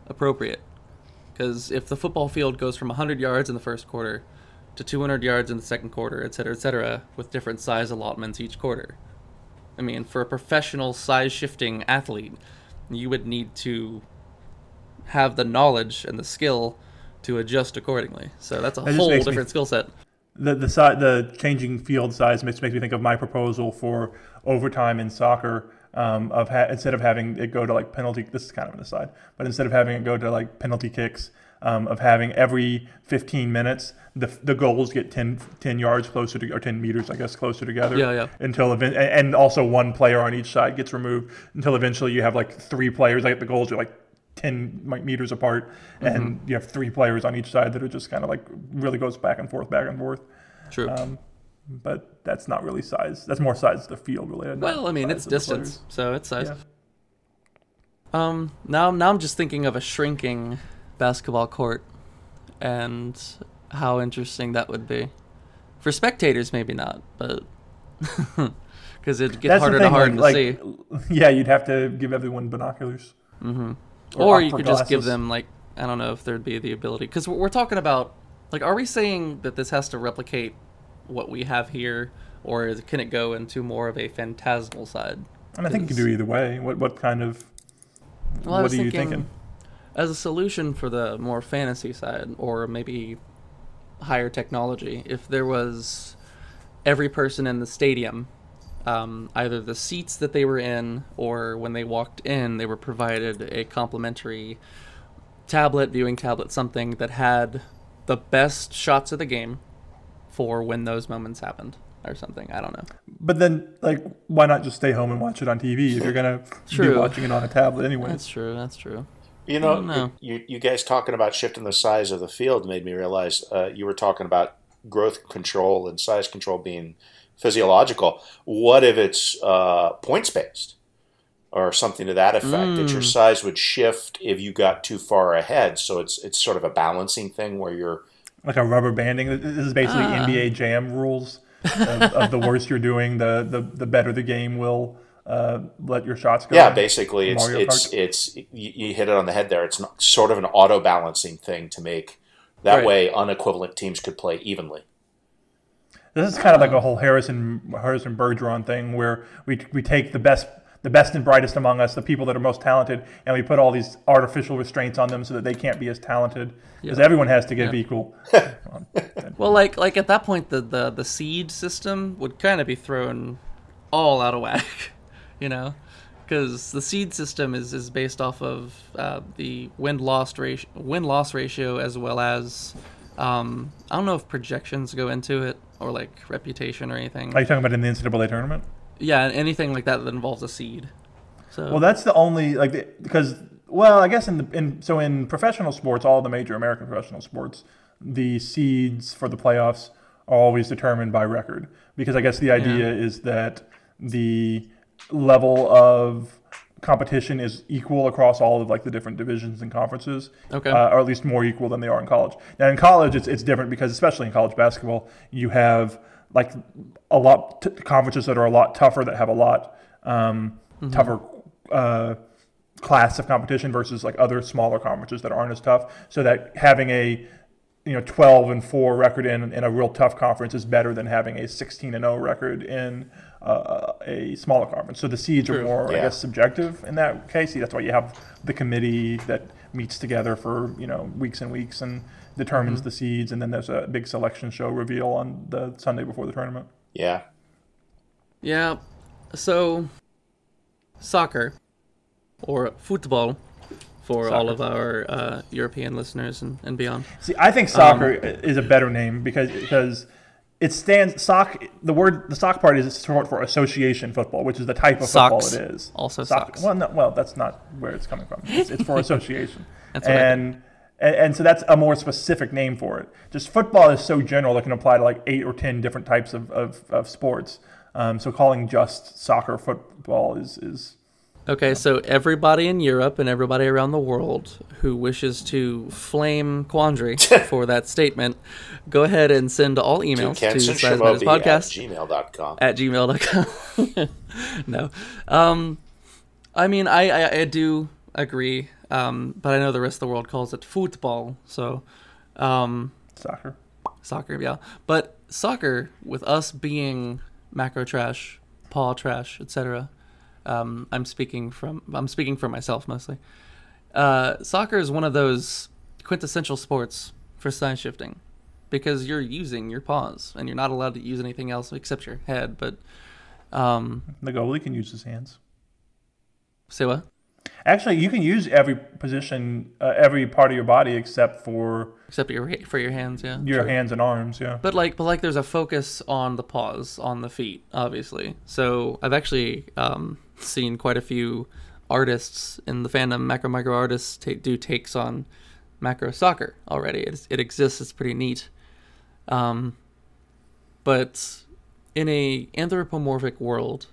appropriate? Because if the football field goes from 100 yards in the first quarter to 200 yards in the second quarter, et cetera, et cetera, with different size allotments each quarter, I mean, for a professional size shifting athlete, you would need to have the knowledge and the skill to adjust accordingly. So that's a That whole makes me- different skill set. The the si- the changing field size makes, makes me think of my proposal for overtime in soccer. Um, of ha- instead of having it go to like penalty, this is kind of an aside, but instead of having it go to like penalty kicks, um, of having every 15 minutes the the goals get 10, 10 yards closer to or 10 meters, I guess, closer together. Yeah, yeah. Until event, and and also one player on each side gets removed until eventually you have like three players like the goals are like 10 mi- meters apart, Mm-hmm. and you have three players on each side that are just kind of like really goes back and forth, back and forth. True. Um, but that's not really size. That's more size of the field related. well, I mean, it's distance, so it's size. players. Um, now, now I'm just thinking of a shrinking basketball court, and how interesting that would be. For spectators, maybe not, but because it'd get That's harder to harden like, to see. yeah, you'd have to give everyone binoculars. hmm Or, you opera could just give them like I don't know if there'd be the ability because we're talking about like are we saying that this has to replicate what we have here, or is, can it go into more of a phantasmal side? And I think you can do either way. What what kind of Well, what are you thinking, thinking? as a solution for the more fantasy side, or maybe higher technology, if there was every person in the stadium, um, either the seats that they were in, or when they walked in, they were provided a complimentary tablet, viewing tablet, something that had the best shots of the game for when those moments happened, or something. I don't know. But then, like, why not just stay home and watch it on TV if you're gonna be watching it on a tablet anyway? That's true. That's true. You know, know. you, you guys talking about shifting the size of the field made me realize uh, you were talking about growth control and size control being physiological. What if it's uh, points based or something to that effect? That your Mm. size would shift if you got too far ahead. So it's it's sort of a balancing thing where you're Like a rubber banding. This is basically Ah. NBA Jam rules. of, of the worse you're doing, the, the the better the game will uh, let your shots go. yeah. Basically, it's Mario it's Kart. it's you, you hit it on the head there. It's not, sort of an auto balancing thing to make that Right. way unequivalent teams could play evenly. This is kind of like a whole Harrison Harrison Bergeron thing where we we take the best the best and brightest among us, the people that are most talented, and we put all these artificial restraints on them so that they can't be as talented because Yeah. everyone has to give Yeah. equal. Well, like like at that point, the the, the seed system would kind of be thrown all out of whack, you know, because the seed system is is based off of uh, the win loss ratio win loss ratio as well as um, I don't know if projections go into it or like reputation or anything. Are you talking about in the NCAA tournament? yeah, anything like that that involves a seed. So Well, that's the only like the, because well, I guess in the in so in professional sports, all the major American professional sports, the seeds for the playoffs are always determined by record because I guess the idea is that the level of competition is equal across all of like the different divisions and conferences, Okay. uh, or at least more equal than they are in college. Now in college, it's it's different because especially in college basketball, you have like a lot t- conferences that are a lot tougher that have a lot um, tougher uh, class of competition versus like other smaller conferences that aren't as tough. So that having a you know 12 and 4 record in in a real tough conference is better than having a 16 and 0 record in uh, a smaller conference. So the seeds are True. more, I guess, subjective in that case. That's why you have the committee that meets together for you know weeks and weeks and determines the seeds, and then there's a big selection show reveal on the Sunday before the tournament. Yeah. Yeah. So, soccer or football for all of our uh, European listeners and, and beyond. See, I think soccer is a better name because because it stands sock. The word the sock part is short for association football, which is the type of Socks. football it is. Also Soc- socks. Well, no, well, that's not where it's coming from. It's, it's for association, That's and, and and so that's a more specific name for it. Just football is so general; it can apply to like eight or ten different types of of, of sports. Um, so calling just soccer football is is Okay, so everybody in Europe and everybody around the world who wishes to flame Quandary for that statement, go ahead and send all emails to, Kenson Size Matters Shimobi at Podcast gmail.com. at gmail.com. no. Um, I mean, I, I, I do agree, um, but I know the rest of the world calls it football, so um, soccer. soccer, yeah. But soccer, with us being macro trash, paw trash, etc., um, I'm speaking from I'm speaking for myself mostly. Uh, soccer is one of those quintessential sports for size shifting because you're using your paws and you're not allowed to use anything else except your head. But um, The goalie can use his hands. say what? Actually, you can use every position, uh, every part of your body except for Except your for your hands, yeah. your True. hands and arms. Yeah. But like, but like, there's a focus on the paws, on the feet, obviously. So I've actually um, seen quite a few artists in the fandom, macro micro artists, ta do takes on macro soccer already. It's, it exists. It's pretty neat. Um, but in a anthropomorphic world,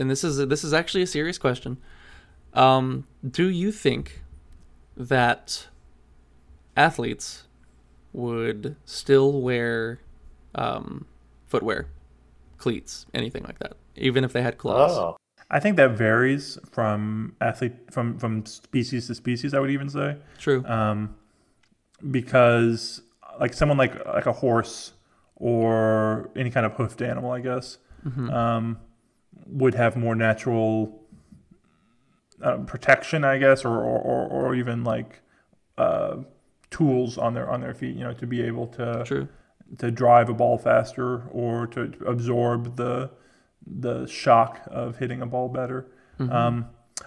and this is this is actually a serious question. Um, do you think that athletes would still wear um, footwear, cleats, anything like that, even if they had claws? Oh, I think that varies from athlete from from species to species. I would even say True. um, because like someone like like a horse or any kind of hoofed animal, I guess, um, would have more natural uh, protection, I guess, or or, or, or even like uh, tools on their on their feet, you know, to be able to True. to drive a ball faster or to absorb the the shock of hitting a ball better. Um,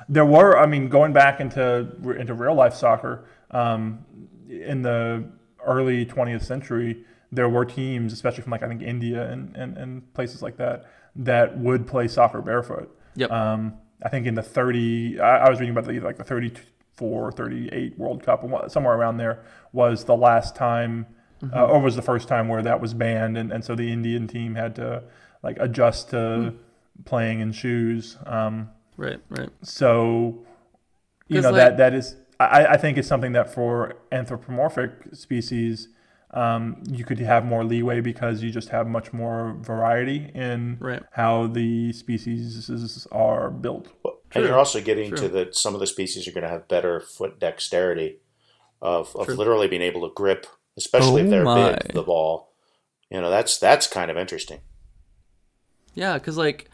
there were, I mean, going back into into real life soccer um, in the early 20th century, there were teams, especially from like I think India and, and, and places like that, that would play soccer barefoot. Yep. Um, I think in the 30, I, I was reading about the like the 34, 38 World Cup, somewhere around there was the last time, uh, or was the first time where that was banned, and, and so the Indian team had to like adjust to playing in shoes. Um, Right. Right. so, you know like- that that is, I, I think it's something that for anthropomorphic species, um, you could have more leeway because you just have much more variety in Right. how the species are built. and you're also getting to True. that some of the species are going to have better foot dexterity of, of True. literally being able to grip, especially Oh if they're my. big, the ball. You know, that's that's kind of interesting. Yeah, because like,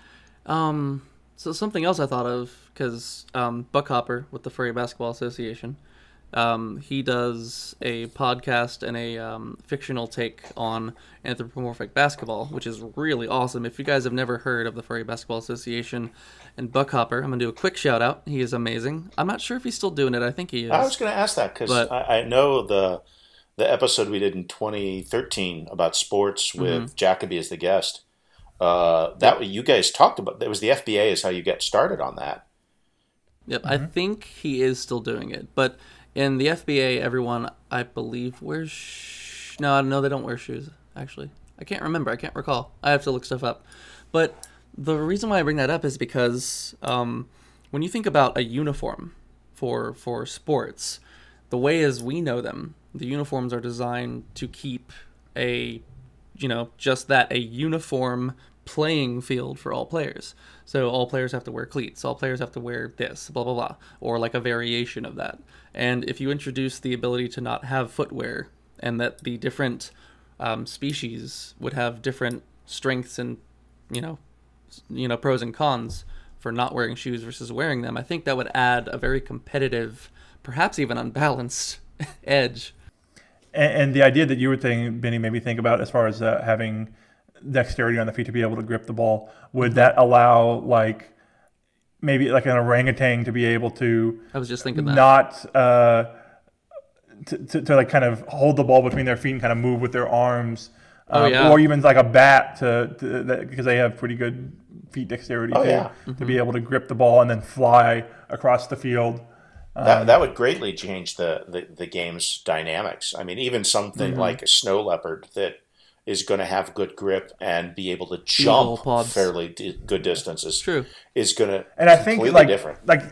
um, so something else I thought of because um, Buck Hopper with the Furry Basketball Association, um, he does a podcast and a um, fictional take on anthropomorphic basketball, which is really awesome. If you guys have never heard of the Furry Basketball Association and Buck Hopper, I'm gonna do a quick shout out. He is amazing. I'm not sure if he's still doing it. I think he is. I was going to ask that because But- I, I know the the episode we did in 2013 about sports Mm-hmm. with Jacoby as the guest. Uh, that you guys talked about. It was the FBA is how you get started on that. Yep, I think he is still doing it. But in the FBA, everyone, I believe, wears. Sh- no, no, they don't wear shoes. Actually, I can't remember. I can't recall. I have to look stuff up. But the reason why I bring that up is because um, when you think about a uniform for for sports, the way as we know them, the uniforms are designed to keep a you know, just that a uniform playing field for all players. So all players have to wear cleats, all players have to wear this, blah blah blah, or like a variation of that. And if you introduce the ability to not have footwear, and that the different um, species would have different strengths and you know, you know pros and cons for not wearing shoes versus wearing them, I think that would add a very competitive, perhaps even unbalanced edge. And, and the idea that you were saying, Benny, made me think about as far as uh, having dexterity on the feet to be able to grip the ball. Would that allow like maybe like an orangutan to be able to I was just thinking that. not uh, to, to, to like kind of hold the ball between their feet and kind of move with their arms, Oh, um, yeah. or even like a bat to, to that, because they have pretty good feet dexterity Oh, too, yeah. to be able to grip the ball and then fly across the field. That, that would greatly change the, the, the game's dynamics. I mean, even something Mm-hmm. like a snow leopard that is going to have good grip and be able to jump fairly di- good distances True. is going to And I think completely like different. like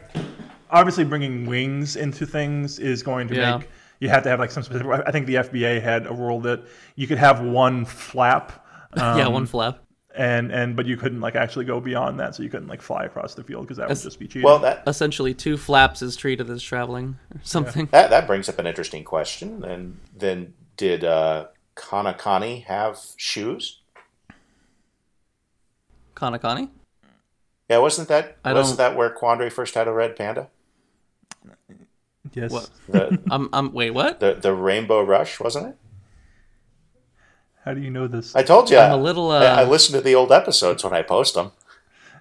obviously bringing wings into things is going to Yeah. make you have to have like some specific. I think the FBA had a rule that you could have one flap. Um, yeah, one flap. and and but you couldn't like actually go beyond that, so you couldn't like fly across the field because that would just be cheating. Well, that, essentially two flaps is treated as traveling or something. that that brings up an interesting question. And then, did uh, Kanakani have shoes? Kanakani? Yeah, wasn't that I wasn't don't- that where Quandary first had a red panda? yes. What? The I'm, I'm, wait, what? the, the Rainbow Rush, wasn't it? How do you know this? I told you. I'm a little, uh, I, I listen to the old episodes when I post them.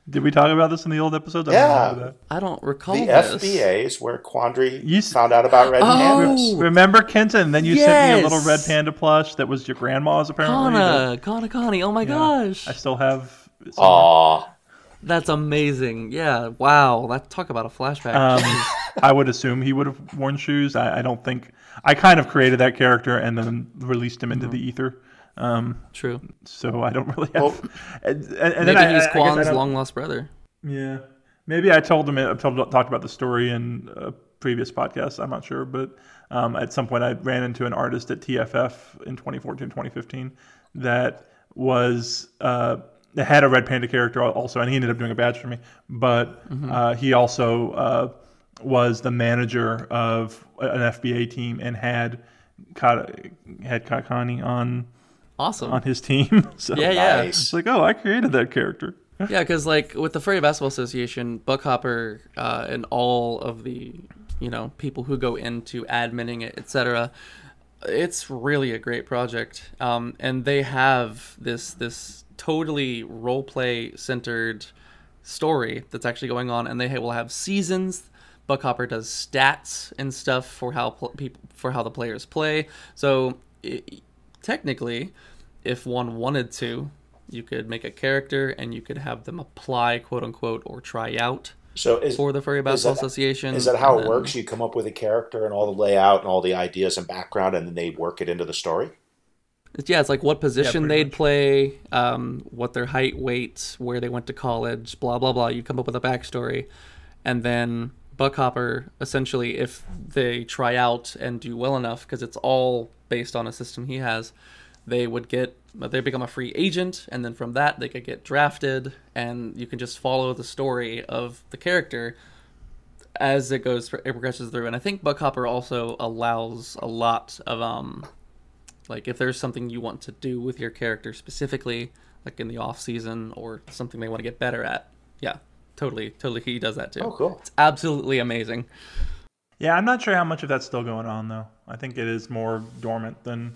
Did we talk about this in the old episodes? I don't Yeah. I don't recall The this. FBA is where Quandary You s- found out about red Oh! pandas. Remember Kenton? Then you sent me a little red panda plush that was your grandma's apparently. that Kana, Kanakani. Oh my gosh. I still have. It. Aw, That's amazing. Yeah. Wow. That talk about a flashback. Um, I would assume he would have worn shoes. I, I don't think I kind of created that character and then released him into the ether. Um, True. so I don't really have. Well, and, and, and Maybe then I- he's I- I guess I Quan's long lost brother. Yeah, maybe I told him I told talked about the story in a previous podcast. I'm not sure, but um, at some point I ran into an artist at TFF in 2014, 2015 that was uh, had a Red Panda character also, and he ended up doing a badge for me. But uh, he also uh, was the manager of an FBA team and had Ka- had Kakani on Awesome. on his team. so yeah, yeah. Nice. it's like, oh, I created that character. Yeah, because like with the Furry Basketball Association, Buck Hopper uh, and all of the you know people who go into adminning it, etc. It's really a great project, um, and they have this this totally role play centered story that's actually going on, and they will have seasons. Buck Hopper does stats and stuff for how pl- people for how the players play. So i technically, if one wanted to, you could make a character and you could have them apply, quote unquote, or try out So is for the Furry is that- Association. Is that how and it then- works? You come up with a character and all the layout and all the ideas and background, and then they work it into the story. Yeah, it's like what position pretty they'd play, um, what their height, weight, where they went to college, blah blah blah. You come up with a backstory, and then Buck Hopper, essentially, if they try out and do well enough, because it's all based on a system he has, they would get they become a free agent, and then from that they could get drafted, and you can just follow the story of the character as it goes it progresses through. And I think Buck Hopper also allows a lot of um like if there's something you want to do with your character specifically like in the off season or something they want to get better at yeah totally totally he does that too Oh, cool. it's absolutely amazing Yeah, I'm not sure how much of that's still going on though. I think it is more dormant than.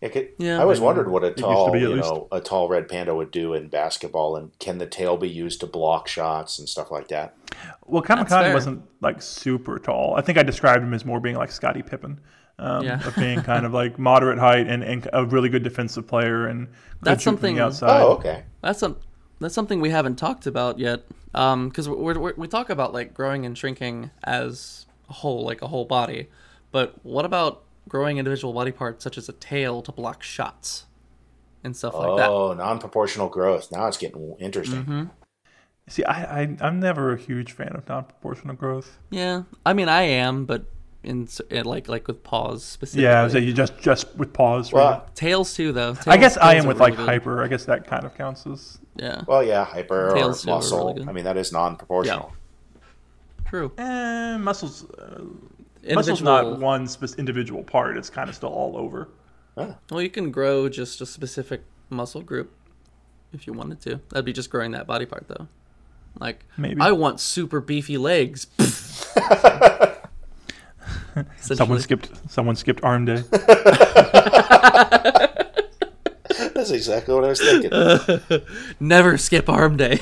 It could, Yeah. I always wondered what a tall, be, you least. know, a tall red panda would do in basketball, and can the tail be used to block shots and stuff like that? Well, Kamikaze wasn't like super tall. I think I described him as more being like Scottie Pippen, um, Yeah. of being kind of like moderate height and, and a really good defensive player and good That's something- outside. Oh, okay. that's some that's something we haven't talked about yet um because we're, we're, we talk about like growing and shrinking as a whole like a whole body but what about growing individual body parts such as a tail to block shots and stuff like that oh, non-proportional growth. Now it's getting interesting. Mm-hmm. See, I, I I'm never a huge fan of non-proportional growth. yeah i mean i am but in, in like like with paws specifically Yeah, so you just just with paws. really. Well, Tails too, though. I Tails- guess I am with really like good. hyper. I guess that kind of counts as. Yeah, well, yeah, hyper or Tails too are muscle. really. I mean, that is non-proportional. true. Eh, muscles. Uh, muscles not Individual. one spe- individual part. It's kind of still all over. Well, you can grow just a specific muscle group if you wanted to. That'd be just growing that body part, though. Like, Maybe. I want super beefy legs. Someone skipped. Someone skipped arm day. That's exactly what I was thinking. Never skip arm day.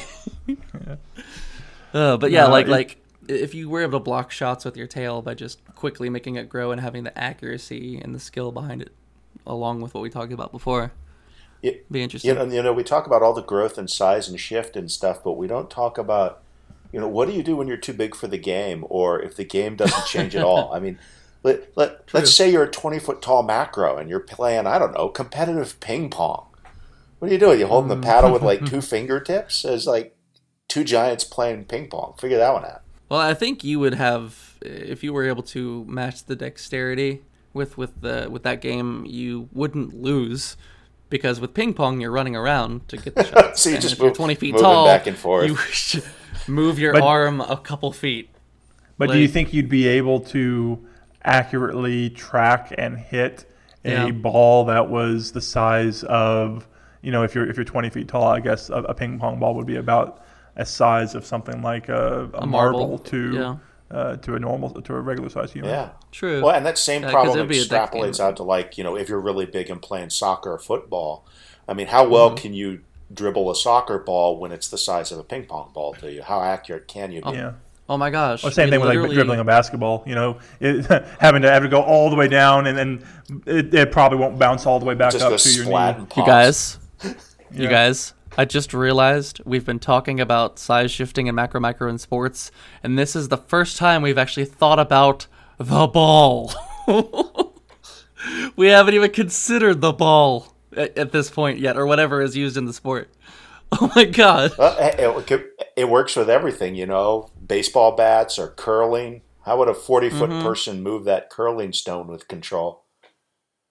uh, but yeah, No, like it- like if you were able to block shots with your tail by just quickly making it grow and having the accuracy and the skill behind it, along with what we talked about before, Yeah, be interesting. You know, you know, we talk about all the growth and size and shift and stuff, but we don't talk about, you know, what do you do when you're too big for the game, or if the game doesn't change at all? I mean, let, let True. let's say you're a 20 foot tall macro and you're playing, I don't know, competitive ping pong. What are you doing? You holding the mm. paddle with like two fingertips? It's like two giants playing ping pong. Figure that one out. Well, I think you would have if you were able to match the dexterity with with the with that game, you wouldn't lose because with ping pong you're running around to get the shot. So you and just if you're move- 20 feet moving tall, back and forth. you should move your But- arm a couple feet. But do you think you'd be able to accurately track and hit a Yeah. ball that was the size of, you know, if you're if you're 20 feet tall, I guess a, a ping pong ball would be about a size of something like a, a, A marble, marble, to yeah. uh, to a normal to a regular size human. Yeah. True. Well, and that same Yeah, 'cause problem it'd be a deck extrapolates out to like you know if you're really big and playing soccer or football. I mean, how well Mm-hmm. can you dribble a soccer ball when it's the size of a ping pong ball to you? How accurate can you be? Oh. Yeah. oh my gosh. Or same we thing with like dribbling a basketball. You know, it, having to have to go all the way down and then it, it probably won't bounce all the way back Just up to your splat knee. You pops. guys, you guys, I just realized we've been talking about size shifting and macro micro in sports, and this is the first time we've actually thought about the ball. we haven't even considered the ball at, at, this point yet, or whatever is used in the sport. Oh my god! Well, it, it, works with everything, you know. Baseball bats or curling. How would a forty-foot mm-hmm. person move that curling stone with control?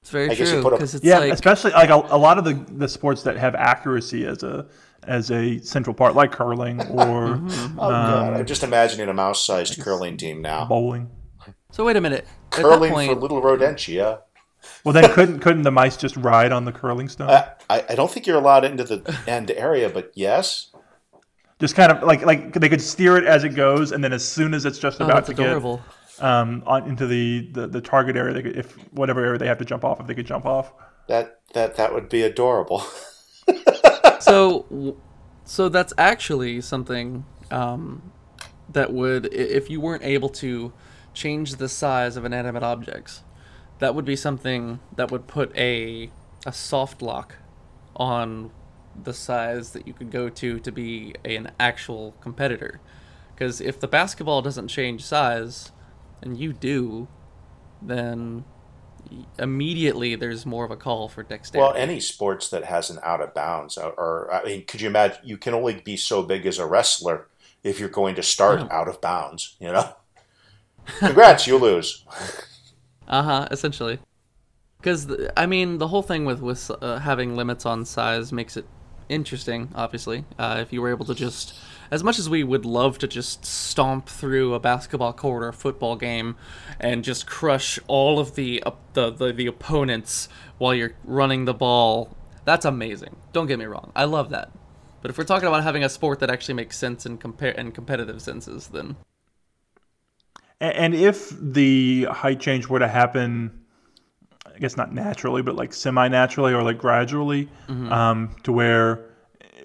It's very I true. Because it's yeah, like, especially like a, a, lot of the, the sports that have accuracy as a as a central part, like curling or. mm-hmm. Oh um, god! I'm just imagining a mouse-sized curling team now. Bowling. So wait a minute. Curling point, for little rodentia. Well, then couldn't couldn't the mice just ride on the curling stone? Uh, I, I don't think you're allowed into the end area, but yes. Just kind of like like they could steer it as it goes, and then as soon as it's just oh, about to adorable. get um, on into the, the, the target area, they could, if whatever area they have to jump off, if they could jump off. That that that would be adorable. so, so that's actually something um, that would, if you weren't able to change the size of inanimate objects, that would be something that would put a a soft lock on the size that you could go to to be an actual competitor. Because if the basketball doesn't change size, and you do, then immediately there's more of a call for dexterity. Well, any sports that has an out of bounds, or, or I mean, could you imagine? You can only be so big as a wrestler if you're going to start yeah. out of bounds. You know. Congrats, you lose. Uh huh. Essentially, because I mean, the whole thing with with uh, having limits on size makes it interesting. Obviously, uh, if you were able to just, as much as we would love to just stomp through a basketball court or a football game, and just crush all of the uh, the, the the opponents while you're running the ball, that's amazing. Don't get me wrong, I love that. But if we're talking about having a sport that actually makes sense in compare in competitive senses, then and if the height change were to happen, I guess not naturally, but like semi-naturally or like gradually, mm-hmm. um, to where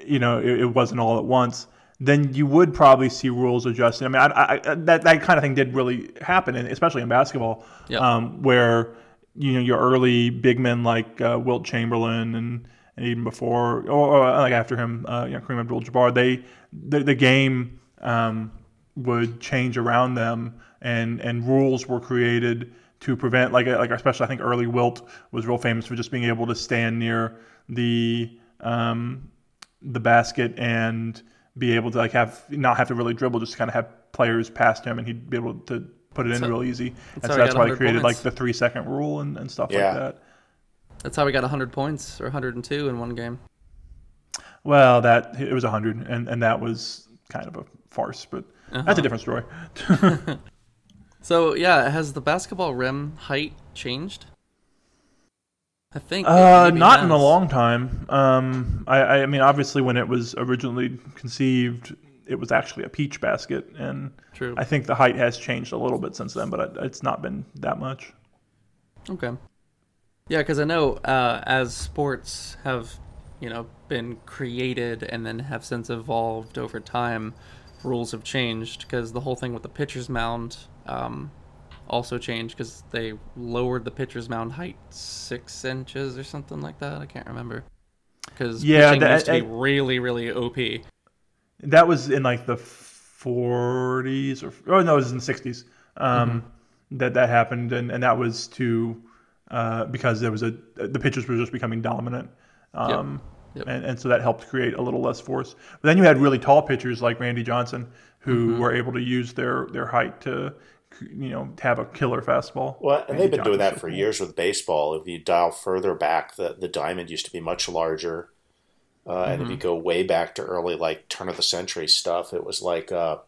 you know it, it, wasn't all at once, then you would probably see rules adjusted. I mean, I, I, that that kind of thing did really happen, and especially in basketball, yep. um, where you know your early big men like uh, Wilt Chamberlain and and even before or, or like after him, uh, you know, Kareem Abdul-Jabbar, they the, the game um, would change around them and and rules were created to prevent like like especially I think early Wilt was real famous for just being able to stand near the um, the basket and be able to like have not have to really dribble, just kind of have players past him, and he'd be able to put it in so, real easy. And so that's why they created points. like the three second rule and, and stuff yeah. like that. That's how we got 100 points or 102 in one game. Well, that it was 100, and, and that was kind of a farce, but uh-huh. that's a different story. So yeah, has the basketball rim height changed? I think. Uh, not in a long time. Um, I, I mean, obviously, when it was originally conceived, it was actually a peach basket, and True. I think the height has changed a little bit since then, but it's not been that much. Okay. Yeah, because I know uh, as sports have, you know, been created and then have since evolved over time, rules have changed. Because the whole thing with the pitcher's mound um, also changed because they lowered the pitcher's mound height six inches or something like that. I can't remember because yeah, pitching that, used to be really really op. That was in like the 40s or oh no, it was in the 60s um, mm-hmm. that that happened, and, and that was to uh, because there was a the pitchers were just becoming dominant. Um, yep. Yep. And, and so that helped create a little less force. But then you had really tall pitchers like Randy Johnson, who mm-hmm. were able to use their their height to you know, have a killer fastball. Well, and they've been doing that for years with baseball. If you dial further back, the the diamond used to be much larger, uh, mm-hmm. and if you mm-hmm. go way back to early like turn of the century stuff, it was like. Uh,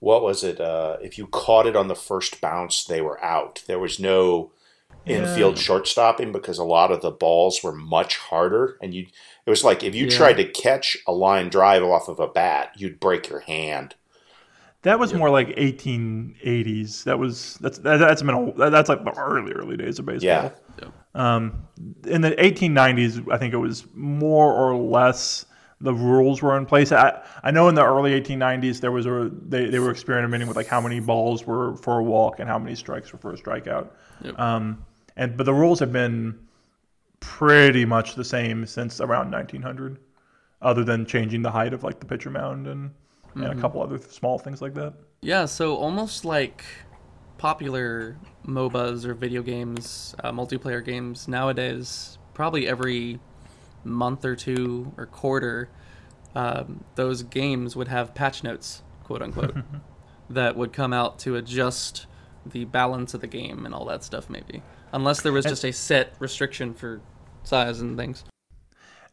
what was it? Uh, if you caught it on the first bounce, they were out. There was no infield yeah. shortstopping because a lot of the balls were much harder, and you. It was like if you yeah. tried to catch a line drive off of a bat, you'd break your hand. That was yep. more like 1880s. That was that's that's been a, that's like the early early days of baseball. Yeah. Um, in the 1890s, I think it was more or less the rules were in place. I, I know in the early 1890s there was a they, they were experimenting with like how many balls were for a walk and how many strikes were for a strikeout. Yep. Um, and but the rules have been pretty much the same since around 1900. other than changing the height of like the pitcher mound and and a couple other small things like that. Yeah, so almost like popular MOBAs or video games, uh, multiplayer games nowadays, probably every month or two or quarter, um, those games would have patch notes, quote unquote, that would come out to adjust the balance of the game and all that stuff, maybe. Unless there was just a set restriction for size and things.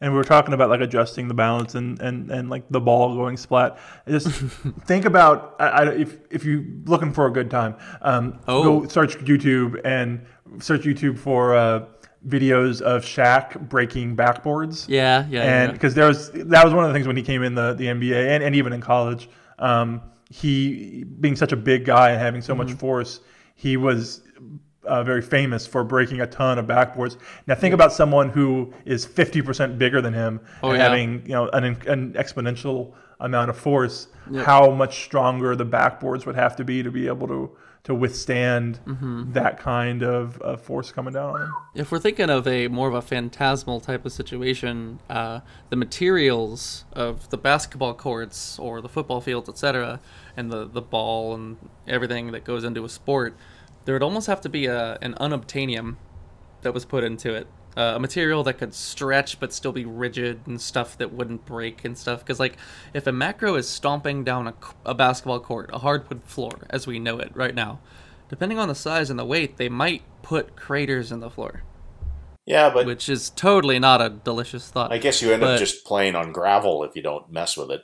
And we were talking about like adjusting the balance and and, and like the ball going splat. Just think about I, I, if if you're looking for a good time, um, Oh. go search YouTube and search YouTube for uh, videos of Shaq breaking backboards. Yeah, yeah, and yeah. because there was that was one of the things when he came in the the NBA and, and even in college, um, he being such a big guy and having so much Mm-hmm. force, he was uh, very famous for breaking a ton of backboards. Now think about someone who is fifty percent bigger than him Oh, and yeah. having you know an, an exponential amount of force. Yep. How much stronger the backboards would have to be to be able to to withstand Mm-hmm. that kind of, of force coming down on him. If we're thinking of a more of a phantasmal type of situation, uh, the materials of the basketball courts or the football fields, etc., and the, the ball and everything that goes into a sport, there would almost have to be a, an unobtainium that was put into it. Uh, a material that could stretch but still be rigid and stuff that wouldn't break and stuff. Because, like, if a macro is stomping down a, a basketball court, a hardwood floor, as we know it right now, depending on the size and the weight, they might put craters in the floor Yeah, but which is totally not a delicious thought. I guess you end but- up just playing on gravel if you don't mess with it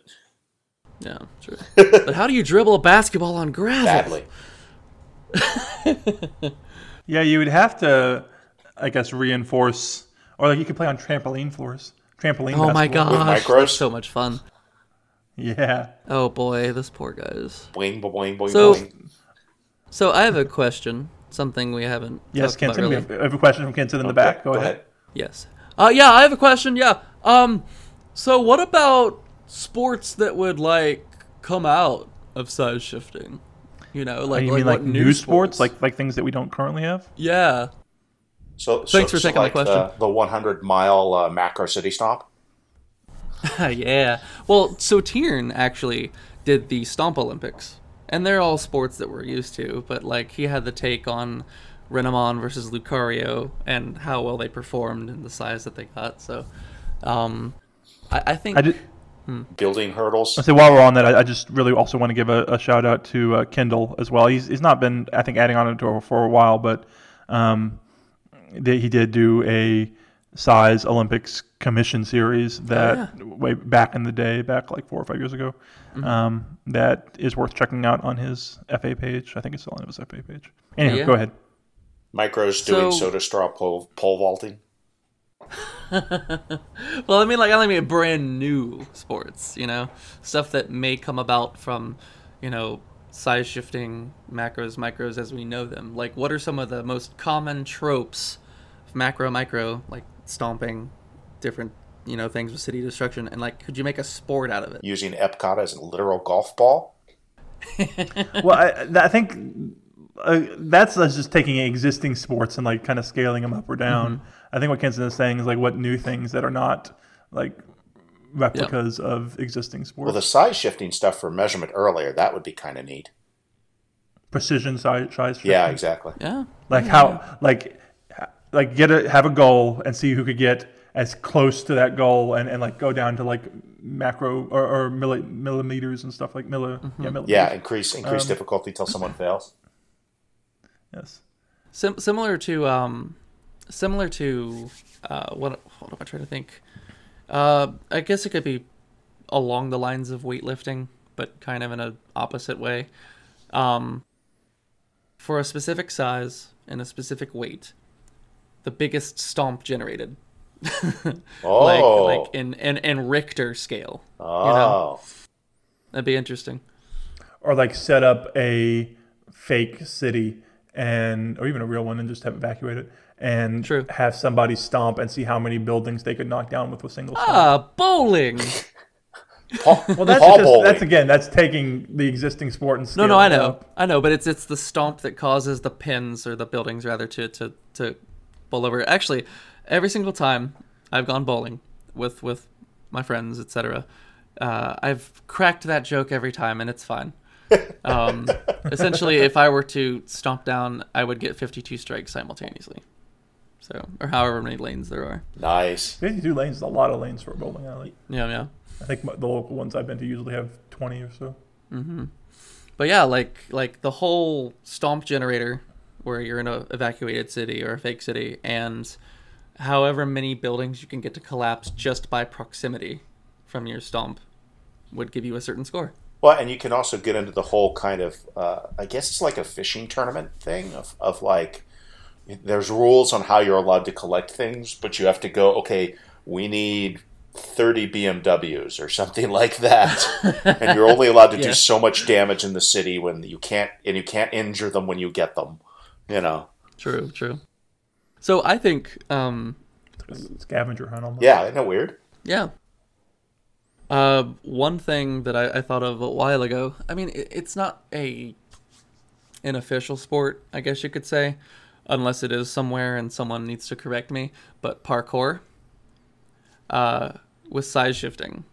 yeah, true. but how do you dribble a basketball on gravel? badly. Yeah, you would have to, I guess, reinforce, or like you could play on trampoline floors. Trampoline. Oh my basketball. gosh, micros? that's so much fun. Yeah. Oh boy, this poor guys. Boing, boing, boing, So- boing. So I have a question, something we haven't. Yes, talked about Kenton. We really. have, we have a question from Kenton in the back. Go, ahead. Yes. Uh, yeah, I have a question. Yeah. Um, so what about sports that would like come out of size shifting? You know, like Oh, you like mean what like new sports, like like things that we don't currently have? yeah. So, Thanks so, for so taking my like question. The, the 100 mile uh, macro city stomp. yeah. Well, so Tiern actually did the Stomp Olympics, and they're all sports that we're used to. But like, he had the take on Renamon versus Lucario and how well they performed and the size that they got. So, um, I, I think I did. Building hurdles. I say while we're on that, I, I just really also want to give a, a shout out to uh, Kendall as well. He's he's not been I think adding on it to for a while, but um, they, he did do a size Olympics commission series that way back in the day, back like four or five years ago. Um, that is worth checking out on his FA page. I think it's still on his FA page. Anyhow, Yeah. go ahead. Micros doing So- soda straw pole, pole vaulting. well, I mean, like, I mean, brand new sports, you know, stuff that may come about from, you know, size shifting macros, micros as we know them. Like, what are some of the most common tropes of macro, micro, like stomping, different, you know, things with city destruction, and like, could you make a sport out of it? Using Epcot as a literal golf ball. well, I, I think uh, that's us just taking existing sports and like kind of scaling them up or down. I think what Kenton is saying is like what new things that are not like replicas of existing sports. Well, the size shifting stuff for measurement earlier, that would be kind of neat. Precision size, size Yeah, exactly. Yeah. Like how like like get a have a goal and see who could get as close to that goal and, and like go down to like macro or, or milli, millimeters and stuff like milli, yeah, millimeters. Yeah, increase Um, increase difficulty till someone fails. Yes. Sim- similar to um, similar to uh, what? What am I trying to think? Uh, I guess it could be along the lines of weightlifting, but kind of in an opposite way. Um, for a specific size and a specific weight, the biggest stomp generated, Oh, like like in in, in Richter scale. oh, That'd be interesting. or like set up a fake city and or even a real one and just have evacuated it and True. have somebody stomp and see how many buildings they could knock down with a single stomp. Ah, bowling. Paul, well, that's Paul just, bowling. that's again that's taking the existing sport and No, no, I scaling it know, up. I know, but it's it's the stomp that causes the pins or the buildings rather to to to bowl over. Actually, every single time I've gone bowling with with my friends, etc. Uh, I've cracked that joke every time, and it's fine. Um, essentially, if I were to stomp down, I would get 52 strikes simultaneously. So, or however many lanes there are. Nice. 52 lanes is a lot of lanes for a bowling alley. Yeah, yeah. I think the local ones I've been to usually have 20 or so. But yeah, like like the whole stomp generator, where you're in a evacuated city or a fake city, and however many buildings you can get to collapse just by proximity from your stomp, would give you a certain score. Well, and you can also get into the whole kind of, uh, I guess it's like a fishing tournament thing of, of like, there's rules on how you're allowed to collect things, but you have to go, okay, we need 30 BMWs or something like that. and you're only allowed to Yeah. do so much damage in the city when you can't, and you can't injure them when you get them, you know? True, true. So I think, um, Scavenger hunt almost. Yeah, isn't that weird? yeah. Uh, one thing that I, I thought of a while ago. I mean, it, it's not a an official sport, I guess you could say, unless it is somewhere and someone needs to correct me. But parkour, uh, with size shifting,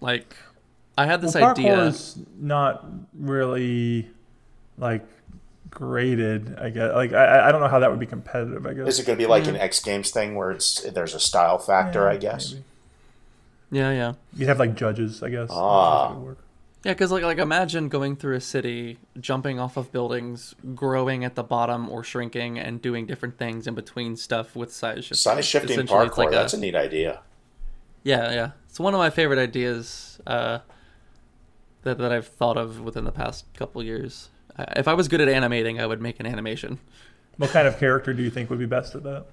like I had this Well, idea. parkour is not really like graded. I guess. Like I, I don't know how that would be competitive. I guess. Is it going to be like an X Games thing where it's there's a style factor, Yeah, I guess? maybe. Yeah, yeah. You'd have like judges. I guess. Ah. That would work. Yeah, because like like imagine going through a city, jumping off of buildings, growing at the bottom or shrinking, and doing different things in between stuff with size shifting. Size shifting Essentially, it's parkour, like that's a neat idea. yeah, yeah. It's one of my favorite ideas uh, that that I've thought of within the past couple years. Uh, If I was good at animating, I would make an animation. What kind of character do you think would be best at that?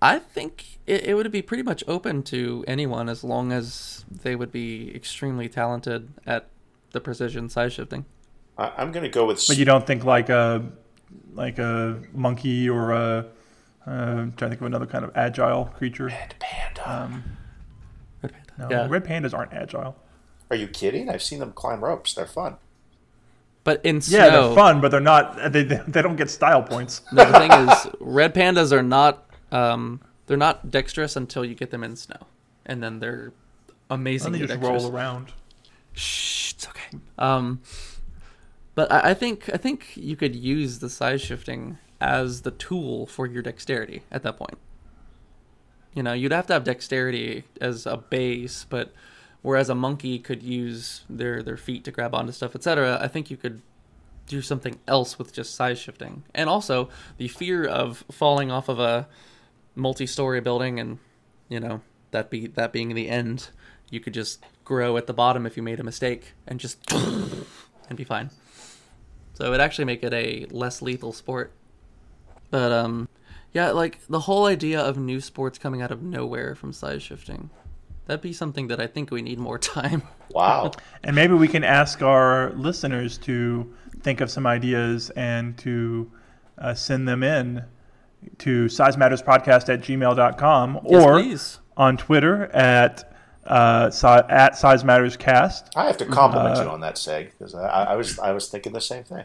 I think it, it would be pretty much open to anyone as long as they would be extremely talented at the precision size shifting. I, I'm going to go with. But you don't think like a like a monkey or a uh, I'm trying to think of another kind of agile creature. Red Panda. Um, Red Panda. no, Yeah. red pandas aren't agile. Are you kidding? I've seen them climb ropes. They're fun. But in Yeah, they're fun, but they're not. They, they they don't get style points. No, the thing is, red pandas are not um, they're not dexterous until you get them in snow, and then they're And amazingly they just dexterous. roll around. Shh, it's okay. Um, but I, I think I think you could use the size shifting as the tool for your dexterity at that point. You know, you'd have to have dexterity as a base, but whereas a monkey could use their their feet to grab onto stuff, etc., I think you could do something else with just size shifting. And also, the fear of falling off of a multi-story building and, you know, that be that being the end, you could just grow at the bottom if you made a mistake and just and be fine. So it would actually make it a less lethal sport. But um yeah, like the whole idea of new sports coming out of nowhere from size shifting. That'd be something that I think we need more time. Wow. And maybe we can ask our listeners to think of some ideas and to uh, send them in to sizematterspodcast at gmail.com Yes, or please. on Twitter at uh, si- at sizematterscast. I have to compliment you on that, Seg, because I, I was I was thinking the same thing.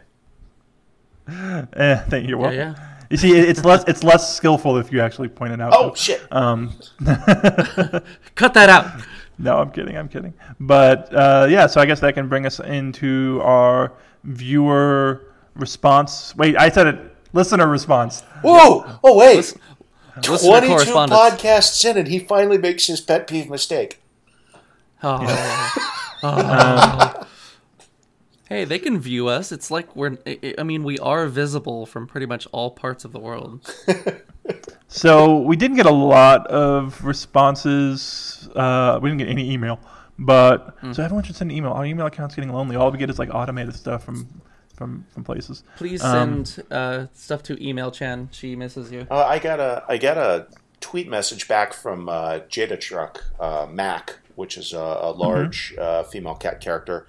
Eh, thank you. Yeah, Well, yeah. You see, it- it's less it's less skillful if you actually point it out. Oh shit! Um, Cut that out. no, I'm kidding. I'm kidding. But uh, yeah, so I guess that can bring us into our viewer response. Wait, I said it. Listener response. Whoa! Oh wait! Listen- listener Twenty-two podcasts in, and he finally makes his pet peeve mistake. Oh. Oh. Hey, they can view us. It's like we're. I- I mean, we are visible from pretty much all parts of the world. So we didn't get a lot of responses. Uh, we didn't get any email, but so everyone should send an email. Our email account's getting lonely. All we get is like automated stuff from from from places. Please Um, send uh, stuff to email Chan. She misses you. Uh, I got a I got a tweet message back from uh, Jada Truck uh, Mac, which is a, a large uh, female cat character.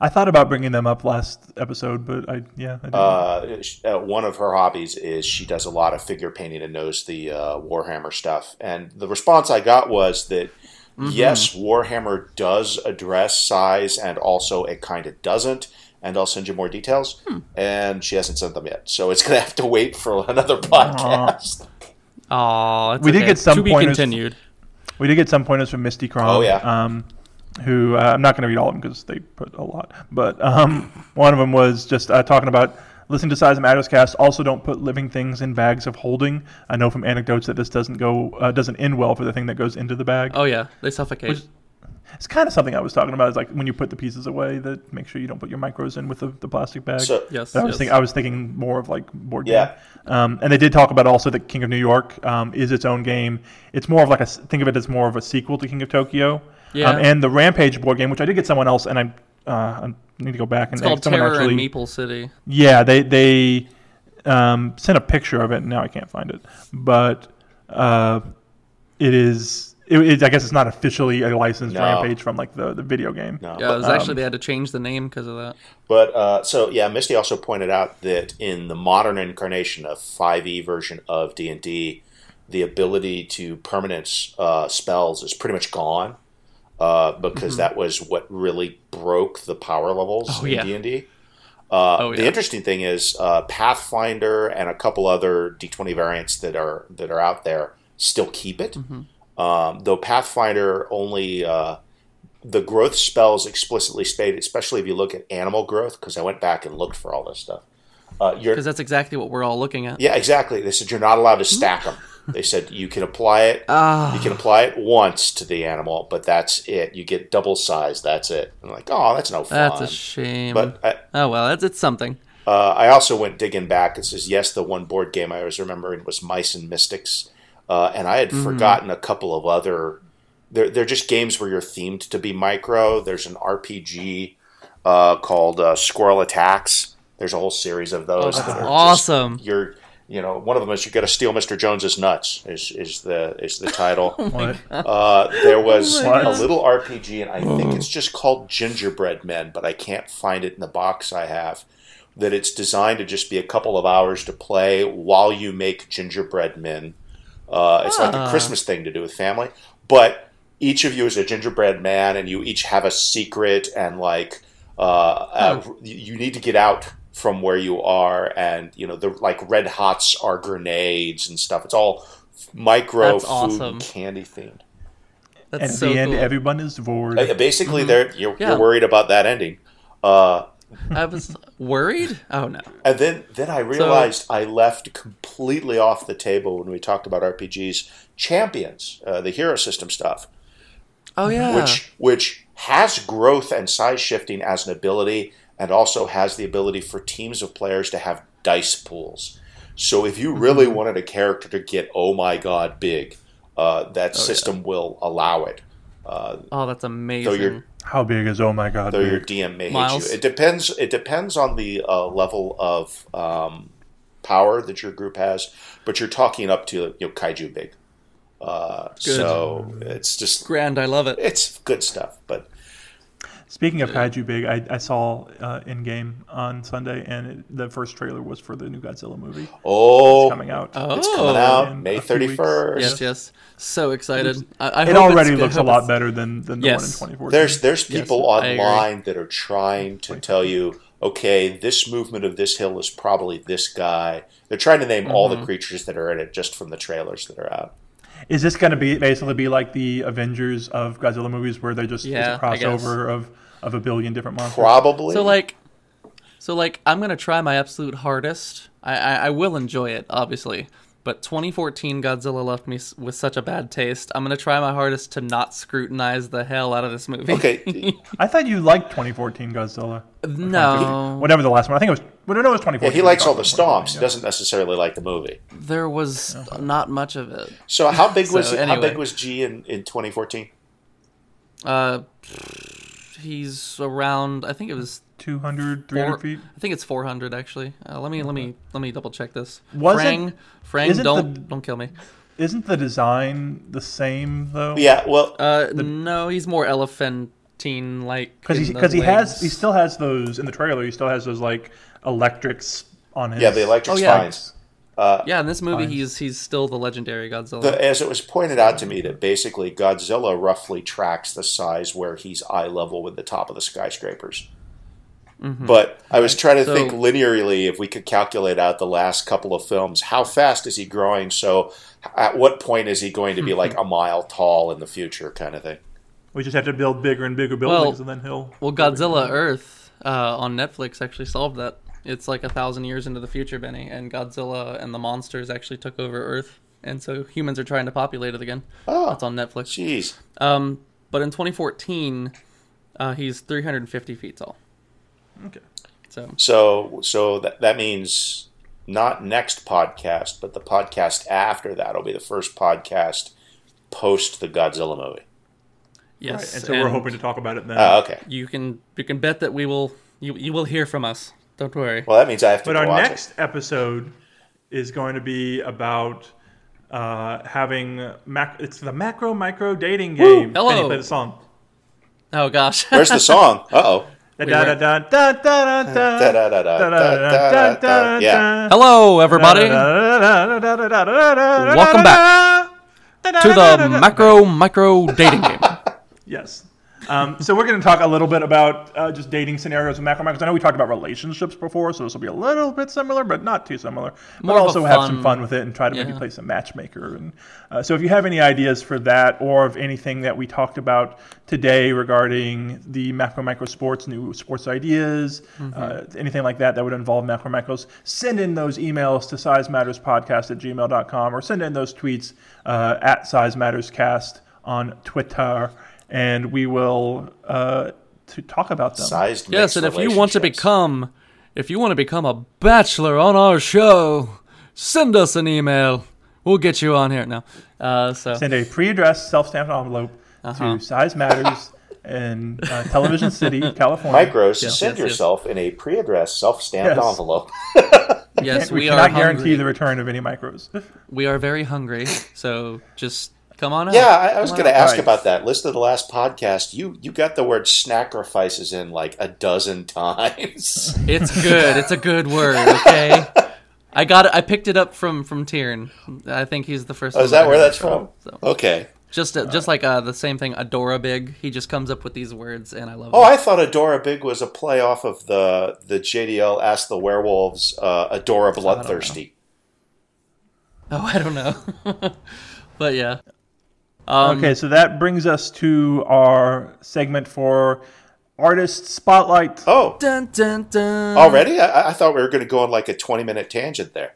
I thought about bringing them up last episode, but I yeah. I didn't. Uh, uh, one of her hobbies is she does a lot of figure painting and knows the uh, Warhammer stuff. And the response I got was that yes, Warhammer does address size, and also it kind of doesn't. And I'll send you more details. And she hasn't sent them yet, so it's gonna have to wait for another podcast. Aw, it's We did get some to be pointers- continued. We did get some pointers from Misty Crom. Oh, yeah. Um, who uh, I'm not going to read all of them because they put a lot. But um, one of them was just uh, talking about listening to Size Matters cast. Also, don't put living things in bags of holding. I know from anecdotes that this doesn't go uh, doesn't end well for the thing that goes into the bag. Oh yeah, they suffocate. Which- It's kind of something I was talking about. Is like when you put the pieces away, that make sure you don't put your micros in with the, the plastic bag. So yes, But I was yes. thinking, I was thinking more of like board game. Yeah. Um, and they did talk about also that King of New York um, is its own game. It's more of like a s- think of it as more of a sequel to King of Tokyo. Yeah. Um, and the Rampage board game, which I did get someone else, and I uh, I need to go back and it's called someone Terror actually. in Meeple City. Yeah, they they um, sent a picture of it. and Now I can't find it, but uh, it is. It, it, I guess it's not officially a licensed No. Rampage from like the, the video game. no, Yeah, it was Um, actually they had to change the name because of that. But uh, so yeah, Misty also pointed out that in the modern incarnation of 5e version of D and D, the ability to permanence uh, spells is pretty much gone uh, because that was what really broke the power levels Mm-hmm. Oh, in. D and D. Uh, Oh, The interesting thing is uh, Pathfinder and a couple other D20 variants that are that are out there still keep it. Mm-hmm. Um, though Pathfinder only uh, the growth spells explicitly state, especially if you look at animal growth, because I went back and looked for all this stuff. Uh, Because that's exactly what we're all looking at. yeah, exactly. They said you're not allowed to stack them. They said you can apply it. Ah. You can apply it once to the animal, but that's it. You get double size. That's it. I'm like, oh, that's no fun. That's a shame. But I, oh well, it's it's something. uh, I also went digging back. It says yes, the one board game I was remembering was Mice and Mystics, uh, and I had forgotten a couple of other. They're they're just games where you're themed to be micro. There's an RPG uh, called uh, Squirrel Attacks. There's a whole series of Oh, those. that's that are just- awesome. you're you know one of them is you got to steal Mr. Jones's nuts is is the is the title. What? Uh, there was my a little RPG, and I think it's just called Gingerbread Men, but I can't find it in the box I have. That it's designed to just be a couple of hours to play while you make gingerbread men. Uh, it's like a Ah. Christmas thing to do with family, but each of you is a gingerbread man, and you each have a secret, and like uh, uh, you you need to get out from where you are, and you know the like red hots are grenades and stuff. It's all micro That's food awesome. and candy themed. That's And at so the end, cool. everyone is bored. Uh, Basically, they're you're, Mm-hmm. Yeah. you're worried about that ending. Uh, I was worried. Oh no. and then then I realized I left completely off the table when we talked about RPGs. Champions, uh, the hero system stuff, Oh yeah. which which has growth and size shifting as an ability, and also has the ability for teams of players to have dice pools. So if you really Mm-hmm. wanted a character to get oh my god big, uh, that Oh, yeah. system will allow it. Uh, oh, that's amazing. though you're How big is oh my god? though your big? DM may Miles? hate you. It depends. It depends on the uh, level of um, power that your group has, but you're talking up to you know kaiju big. Uh, so it's just Grand. I love it. it's good stuff. But Speaking of kaiju big, I, I saw uh, in game on Sunday, and it, the first trailer was for the new Godzilla movie oh, coming out. Oh. it's coming out May a few thirty weeks. first. Yes, yes. So excited. I, I It hope already it's- I looks a lot it's- better than, than the Yes. one in 2014. There's there's people I agree. online that are trying to tell you, okay, this movement of this hill is probably this guy. They're trying to name all Mm-hmm. the creatures that are in it just from the trailers that are out. Is this going to be basically be like the Avengers of Godzilla movies, where they're just Yeah, it's a I guess. crossover of, of a billion different monsters? Probably. So like, so like, I'm gonna try my absolute hardest. I, I, I will enjoy it, obviously. But 2014 Godzilla left me with such a bad taste. I'm gonna try my hardest to not scrutinize the hell out of this movie. okay, I thought you liked 2014 Godzilla. no, Whatever the last one. I think it was. Well, no, it was 2014. Yeah, he likes all the We stomps. He doesn't necessarily like the movie. there was not much of it. So how big was So, how big was G in, in 2014? Uh, he's around. I think it was. 200, 300 Four, feet. I think it's 400 actually. Uh, let me let me let me double check this. Wasn't- Frang, Frang, don't the- don't kill me. Isn't the design the same though? Yeah, well, Uh, no, he's more elephantine like. because he because he has he still has those in the trailer. He still has those like electrics on his. yeah, the electric Oh, yeah. Spines. Uh, Yeah, in this movie, Fine. he's he's still the legendary Godzilla. the, as it was pointed out to me that basically Godzilla roughly tracks the size where he's eye level with the top of the skyscrapers. But I was trying to So- think linearly if we could calculate out the last couple of films. How fast is he growing? So, at what point is he going to be like a mile tall in the future, kind of thing? We just have to build bigger and bigger Well- buildings, and then he'll. Well, Godzilla Earth uh, on Netflix actually solved that. It's like a thousand years into the future, Benny, and Godzilla and the monsters actually took over Earth, and so humans are trying to populate it again. Oh. That's on Netflix. Jeez. Um, but in 2014, uh, he's 350 feet tall. Okay. So So, so that that means not next podcast, but the podcast after that will be the first podcast post the Godzilla movie. yes, Right, and so we're hoping to talk about it then. Oh, okay. you can you can bet that we will you you will hear from us. Don't worry. Well, that means I have to But go our watch next episode is going to be about uh, having mac- it's the macro micro dating game. Hello. Benny, play the song. Oh gosh. it. Where's the song? Uh oh. Da We da were- da da da da da Da da da da da da da. Yeah. Hello, everybody, Welcome back to the macro micro dating game. Yes. Um, so we're going to talk a little bit about uh, just dating scenarios with macro micros. I know we talked about relationships before, so this will be a little bit similar, but not too similar. More but also have some fun- with it and try to maybe play some matchmaker. And uh, so if you have any ideas for that, or of anything that we talked about today regarding the macro micro sports, new sports ideas, uh, anything like that that would involve macro micros, send in those emails to sizematterspodcast at gmail.com or send in those tweets uh, at sizematterscast on Twitter and we will uh, to talk about them. Sized Yes, and if you want to become, if you want to become a bachelor on our show, send us an email. We'll get you on here now. Uh, so Send a pre-addressed self-stamped envelope Uh-huh. to Size Matters in uh, Television City, California. Micros, Yes, send yes, yes. yourself in a pre-addressed, self-stamped Yes. envelope. yes, we, we, cannot are guarantee the return of any micros. We are very hungry. So just come on out. Yeah, I, I was going to ask Right. about that. Listen to the last podcast. You you got the word sacrifices in like a dozen times. It's good. It's a good word. Okay. I got it. I picked it up from from Tieran. I think he's the first. Oh, one is that where that's it from? So Okay. just uh, just like uh, the same thing. Adora Big. He just comes up with these words, and I love. It. Oh, it. I thought Adora Big was a play off of the the JDL Ask the Werewolves uh, Adora Bloodthirsty. Oh, I don't know. but yeah. Um, okay, so that brings us to our segment for artist spotlight. Oh, Dun, dun, dun. already? I, I thought we were going to go on like a twenty minute tangent there.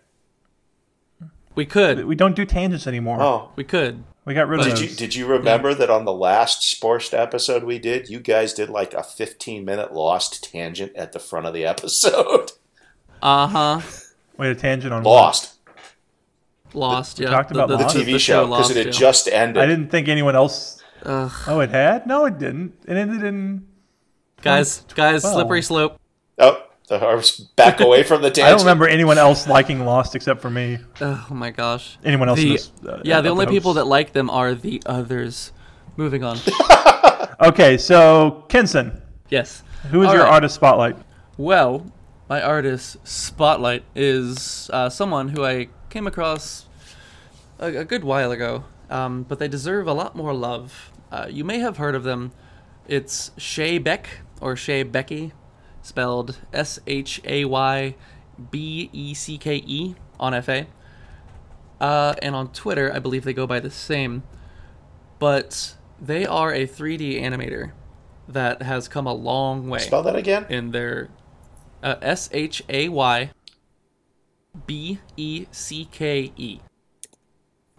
We could. We don't do tangents anymore. Oh, We could. We got rid of did those. you did you remember that on the last Sporst episode we did, you guys did like a fifteen minute lost tangent at the front of the episode? Uh huh. Wait, a tangent on what? Lost Lost. yeah. talked about the Lost? TV show because it had yeah. just ended. I didn't think anyone else. Ugh. Oh, it had? No, it didn't. It ended in. Guys, guys, Well. slippery slope. Oh, I was back away from the tangent. I don't remember anyone else liking Lost except for me. Oh my gosh. Anyone else? The, this, uh, yeah, the only hosts. people that like them are the others. Moving on. Okay, so Kenson, yes. who is All your right. artist spotlight? Well, my artist spotlight is uh, someone who I came across a, a good while ago, um, but they deserve a lot more love. Uh, you may have heard of them. It's Shay Beck or Shay Becky, spelled S H A Y B E C K E on FA. Uh, and on Twitter, I believe they go by the same. But they are a 3D animator that has come a long way Spell that again. in their uh, S H A Y B E C K E.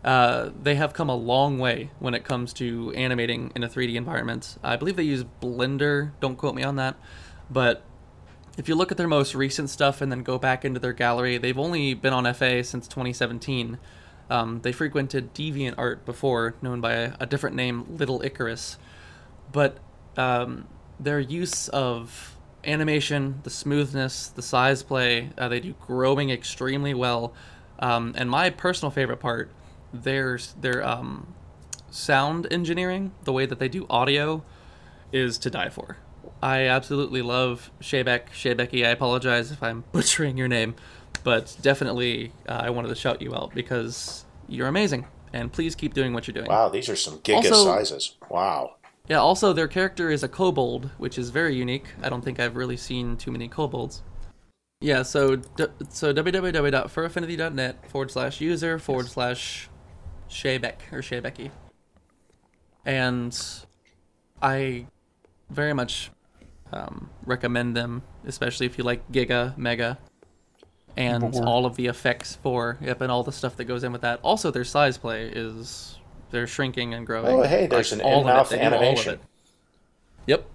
Uh, they have come a long way when it comes to animating in a 3D environment. I believe they use Blender. Don't quote me on that, but if you look at their most recent stuff and then go back into their gallery, they've only been on FA since 2017. Um, they frequented DeviantArt before, known by a, a different name, Little Icarus. But um, their use of animation, the smoothness, the size play, uh, they do growing extremely well. Um, and my personal favorite part, their their um, sound engineering, the way that they do audio, is to die for. I absolutely love Shaybeck, Shaybecky. I apologize if I'm butchering your name, but definitely uh, I wanted to shout you out because you're amazing, and please keep doing what you're doing. Wow, these are some giga Also- sizes. Wow. Yeah. Also, their character is a kobold, which is very unique. I don't think I've really seen too many kobolds. Yeah. So so www.furaffinity.net forward slash user forward slash Shaybeck or Shaybecky. And I very much um, recommend them, especially if you like Giga, Mega, and all of the effects for yep, and all the stuff that goes in with that. Also, their size play is they're shrinking and growing. Oh, hey, there's an all of in-mouth They do all of animation. Yep.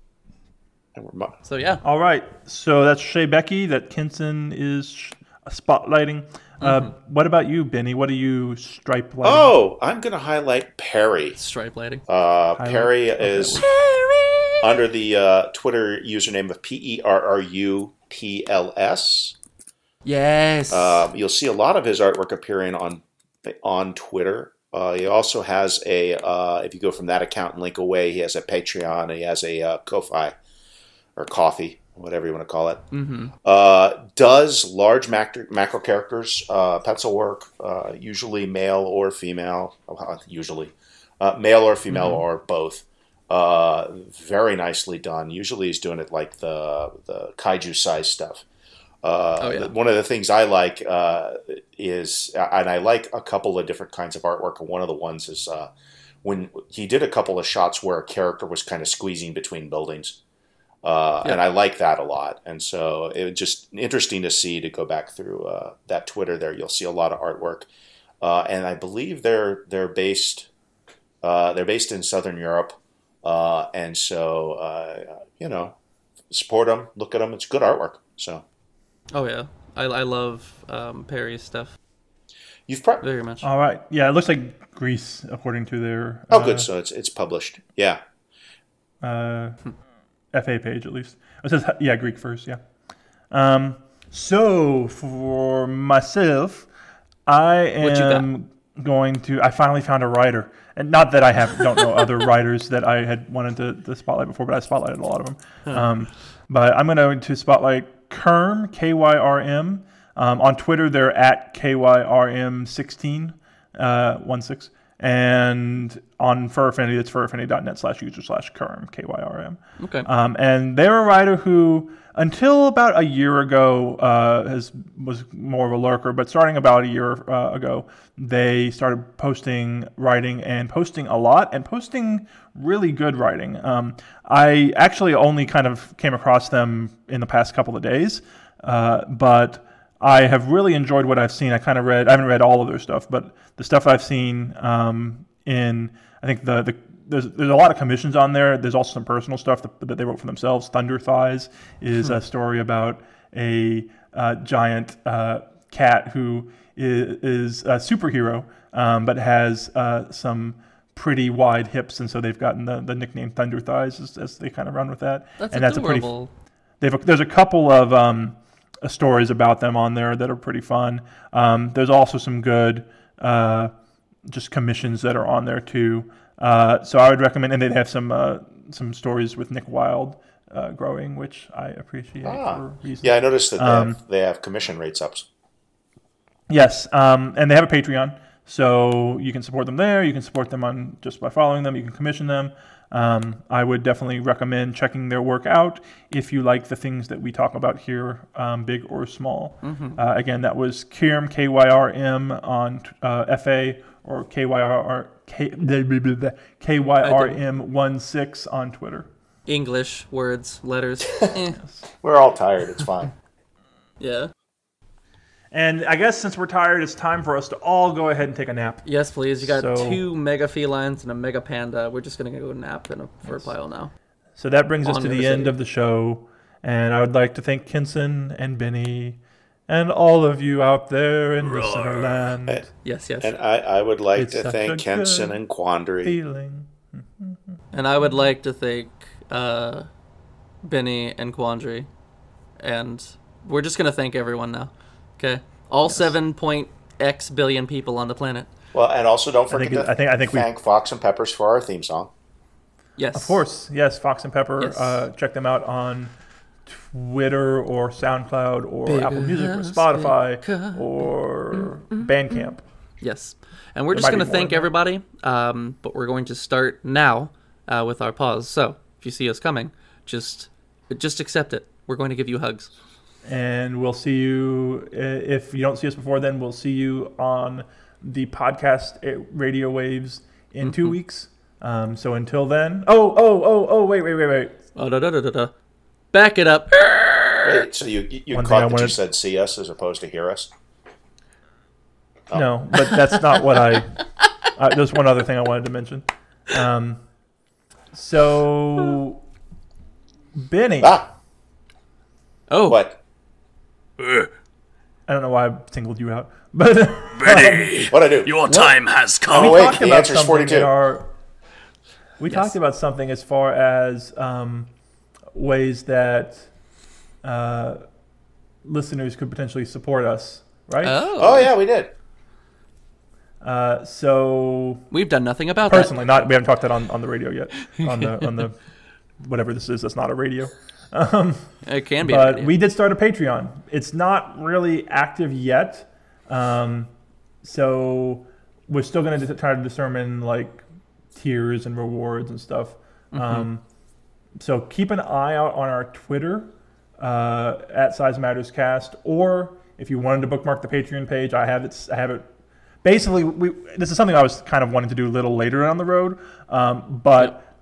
And we're mu- So yeah, All right, so that's Shay Becky that Kinson is sh- spotlighting. Uh, what about you, Benny? What are you stripe lighting? Oh, I'm going to highlight Perry. stripe lighting. Uh, Perry is under the uh, Twitter username of P E R R U T L S. Yes. Um, you'll see a lot of his artwork appearing on on Twitter. Uh, he also has a, uh, if you go from that account and link away, he has a Patreon. He has a uh, Ko-fi or Coffee, whatever you want to call it. mm-hmm. Uh, does large macro, macro characters, uh, pencil work, uh, usually male or female, uh, usually uh, male or female or both. Uh, very nicely done. Usually he's doing it like the the kaiju size stuff. Uh, Oh, yeah. One of the things I like uh, is, and I like a couple of different kinds of artwork. And one of the ones is uh, when he did a couple of shots where a character was kind of squeezing between buildings. Uh, Yeah. And I like that a lot. And so it was just interesting to see to go back through uh, that Twitter there. You'll see a lot of artwork. Uh, and I believe they're they're based uh, they're based in Southern Europe. Uh, and so uh, you know, support them, look at them. It's good artwork. So Oh yeah, I, I love um, Perry's stuff you've probably very much. All right, yeah, it looks like Greece according to their oh uh, good. So it's it's published. Yeah. uh, FA page at least. It says yeah, Greek first, yeah. Um, so for myself, I What you got? am going to. I finally found a writer, and not that I have don't know other writers that I had wanted to, to spotlight before, but I spotlighted a lot of them. Um, but I'm going to spotlight Kyrm K Y R M. Um, on Twitter, they're at KYRM16, uh, 16. And on Fur Affinity, it's furaffinity.net slash user slash Kyrm, K-Y-R-M. Okay. Um, and they're a writer who, until about a year ago, uh, has was more of a lurker. But starting about a year uh, ago, they started posting writing and posting a lot and posting really good writing. Um, I actually only kind of came across them in the past couple of days, uh, but I have really enjoyed what I've seen. I kind of read, I haven't read all of their stuff, but the stuff I've seen um, in, I think the, the there's, there's a lot of commissions on there. There's also some personal stuff that, that they wrote for themselves. Thunder Thighs is a story about a uh, giant uh, cat who is, is a superhero, um, but has uh, some pretty wide hips, and so they've gotten the, the nickname Thunder Thighs as, as they kind of run with that. That's and that's a pretty adorable. They've, there's a couple of um, uh, stories about them on there that are pretty fun. Um, there's also some good uh, just commissions that are on there too. Uh, so I would recommend, and they have some uh, some stories with Nick Wilde uh, growing, which I appreciate Ah. for reasons. Yeah, I noticed that they, Um, have, they have commission rates ups. Yes, um, and they have a Patreon, so you can support them there. You can support them on just by following them. You can commission them. Um, I would definitely recommend checking their work out if you like the things that we talk about here, um, big or small. Uh, again, that was Kyrm K Y R M on uh, FA or K Y R K K Y R M one six on Twitter. English words, letters. Eh, We're all tired. It's fine. yeah. And I guess since we're tired, it's time for us to all go ahead and take a nap. Yes, please. You got So- two mega felines and a mega panda. We're just gonna go nap in a fur pile now. So that brings us to River the end of the show. And I would like to thank Kinson and Benny and all of you out there in listener land. Yes, yes. And I, I would like It's to thank a Kenson and Quandary. Feeling. And I would like to thank uh, Benny and Quandary. And we're just going to thank everyone now. Okay? All 7 point X billion people on the planet. Well, and also don't forget I think to I think- I think we- thank Fox and Peppers for our theme song. Yes. Of course, yes, Fox and Pepper. Yes. Uh, check them out on Twitter or SoundCloud or Bigger Apple Music or Spotify bigger. or Bandcamp. Yes. And we're There just going to thank than everybody. Um, but we're going to start now uh, with our pause. So if you see us coming, just just accept it. We're going to give you hugs. And we'll see you if you don't see us before then. We'll see you on the podcast radio waves in two weeks. Um, so until then, oh oh oh oh wait wait wait wait. Oh, da, da, da, da, da. Back it up. Wait, so you you, you One thing I caught that you wanted- said see us as opposed to hear us? No, but that's not what I. Uh, there's one other thing I wanted to mention. Um, so, Benny, Ah, Oh, what? I don't know why I singled you out, but What I do? Your time has come. Oh, we wait, talked the about answer's something 42. in our. We Yes. talked about something as far as um, ways that uh, listeners could potentially support us, right? oh, Oh yeah, we did. Uh, so we've done nothing about that. personally, not we haven't talked that on, on the radio yet. On the on the whatever this is, that's not a radio. that. It can be. but we did start a Patreon. It's not really active yet, um, so we're still going to try to determine like tiers and rewards and stuff. Mm-hmm. Um, so keep an eye out on our Twitter uh, at Size Matters Cast, or if you wanted to bookmark the Patreon page, I have it. I have it. Basically, we, this is something I was kind of wanting to do a little later down the road, um, but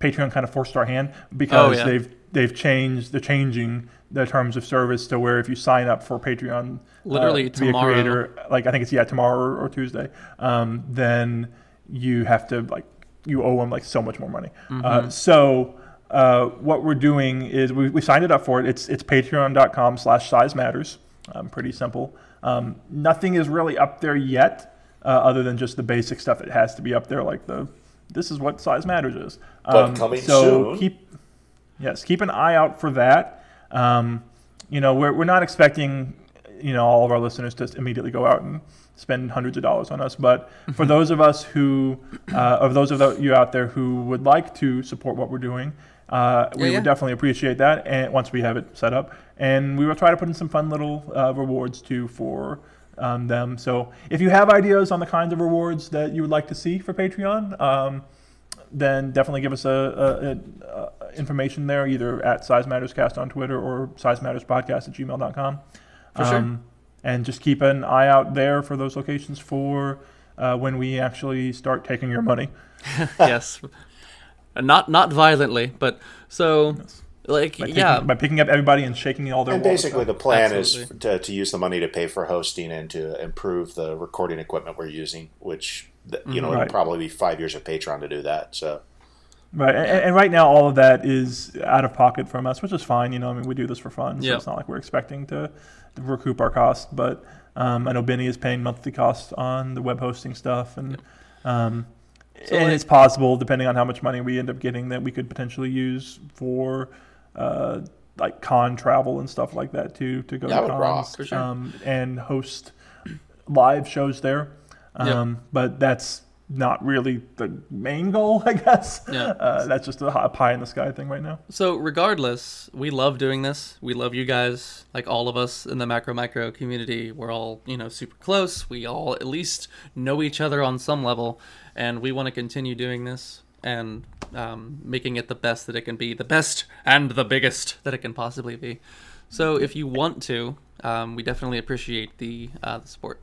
Patreon kind of forced our hand because Oh, yeah. they've they've changed they're changing the terms of service to where if you sign up for Patreon Literally uh, to be a tomorrow. creator like I think it's yeah tomorrow or, or Tuesday um, then you have to like you owe them like so much more money Mm-hmm. uh, so uh, what we're doing is we, we signed it up for it. It's it's patreon.com slash size matters. Um, pretty simple. Um, nothing is really up there yet uh, other than just the basic stuff. That has to be up there like the this is what size matters is. But coming so soon. keep yes keep an eye out for that. Um, you know we're, we're not expecting you know all of our listeners to immediately go out and spend hundreds of dollars on us but for those of us who uh, of those of the, you out there who would like to support what we're doing uh, we Yeah, yeah. would definitely appreciate that and once we have it set up and we will try to put in some fun little uh, rewards too for um, them so if you have ideas on the kinds of rewards that you would like to see for patreon um, then definitely give us a, a, a, a information there, either at Size Matters Cast on Twitter or Size Matters Podcast at gmail.com. For sure. Um, and just keep an eye out there for those locations for uh, when we actually start taking your money. yes, not not violently, but so like By, yeah, by picking up everybody and shaking all their And wallets basically, out. the plan is Absolutely. f- to, to use the money to pay for hosting and to improve the recording equipment we're using, which you know Right. it'll probably be five years of Patreon to do that. So Right, and, and right now all of that is out of pocket from us, which is fine. You know, I mean, we do this for fun, so Yeah. it's not like we're expecting to, to recoup our costs. But um, I know Benny is paying monthly costs on the web hosting stuff, and um, So, and like- it's possible, depending on how much money we end up getting, that we could potentially use for uh, like con travel and stuff like that too, to go That to cons rock. Sure. um, and host live shows there. Um, But that's not really the main goal, I guess. Yeah. Uh, that's just a pie in the sky thing right now. So regardless, we love doing this. We love you guys, like all of us in the macro micro community. We're all, you know, super close. We all at least know each other on some level, and we want to continue doing this and um, making it the best that it can be, the best and the biggest that it can possibly be. So if you want to, um, we definitely appreciate the uh, the support.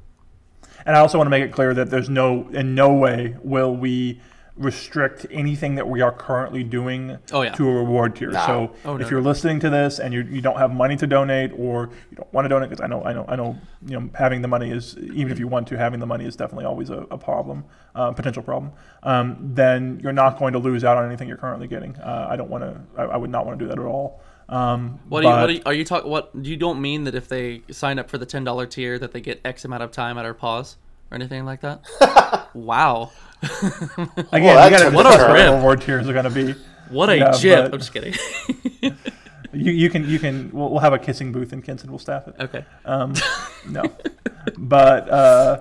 And I also want to make it clear that there's no, in no way will we restrict anything that we are currently doing Oh, yeah. to a reward tier. Nah. So Oh, no, if you're listening to this and you, you don't have money to donate or you don't want to donate, because I know, I know, I know, you know, having the money is, even if you want to, having the money is definitely always a, a problem, uh, potential problem, um, then you're not going to lose out on anything you're currently getting. Uh, I don't want to, I, I would not want to do that at all. Um, What, do you, what are you, are you talking? What you don't mean that if they sign up for the ten dollar tier that they get X amount of time at our pause or anything like that? wow, Again, Well, gotta a what deterrent. our reward tiers are going to be. what a Yeah, jip! I'm just kidding. You, you can you can we'll, we'll have a kissing booth in Kinston. We'll staff it. okay, Um, no, but uh,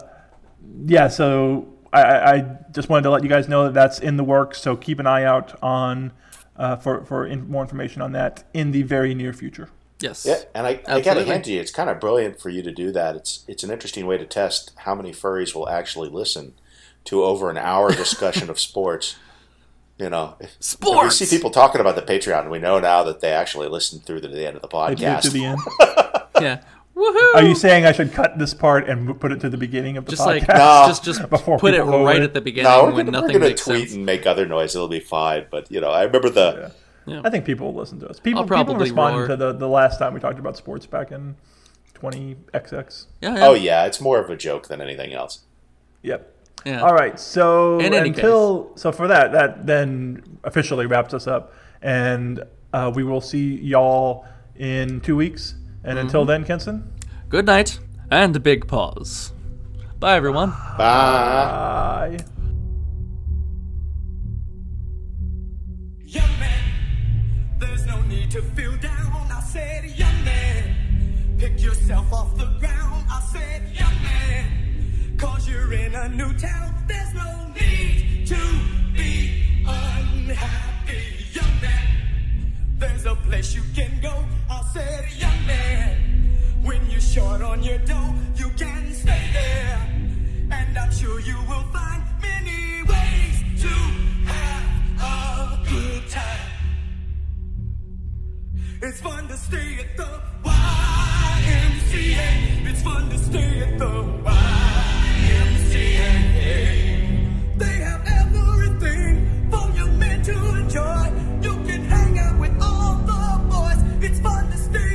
yeah. So I, I I just wanted to let you guys know that that's in the works. So keep an eye out on uh, for for in, more information on that in the very near future. yes, yeah, and I, I got to Absolutely. hand to you, it's kind of brilliant for you to do that. It's it's an interesting way to test how many furries will actually listen to over an hour discussion of sports. You know, sports. if we see people talking about the Patreon. We know now that they actually listen through to the end of the I did to podcast. the end. Yeah. Woohoo! Are you saying I should cut this part and put it to the beginning of the just podcast? like No. just just Before put it right away. at the beginning no, we're when gonna, we're gonna makes tweet sense. and make other noise. It'll be fine. But you know, I remember the I think people will listen to us. People, I'll people probably responded roar. to the, the last time we talked about sports back in 20XX. Yeah, yeah. oh yeah, it's more of a joke than anything else. Yep. Yeah. All right. So In any until so for that that then officially wraps us up, and uh, we will see y'all in two weeks. And until Mm-hmm. then, Kenson. Good night and a big pause. Bye everyone. Bye. Bye. Young man, there's no need to feel down. I said, young man, pick yourself off the ground. I said, young man, Cause you're in a new town. There's no need to be unhappy, young man. There's a place you can go. I said, young man, when you're short on your dough, you can stay there. And I'm sure you will find many ways to have a good time. It's fun to stay at the YMCA. It's fun to stay at the YMCA. It's fun to stay.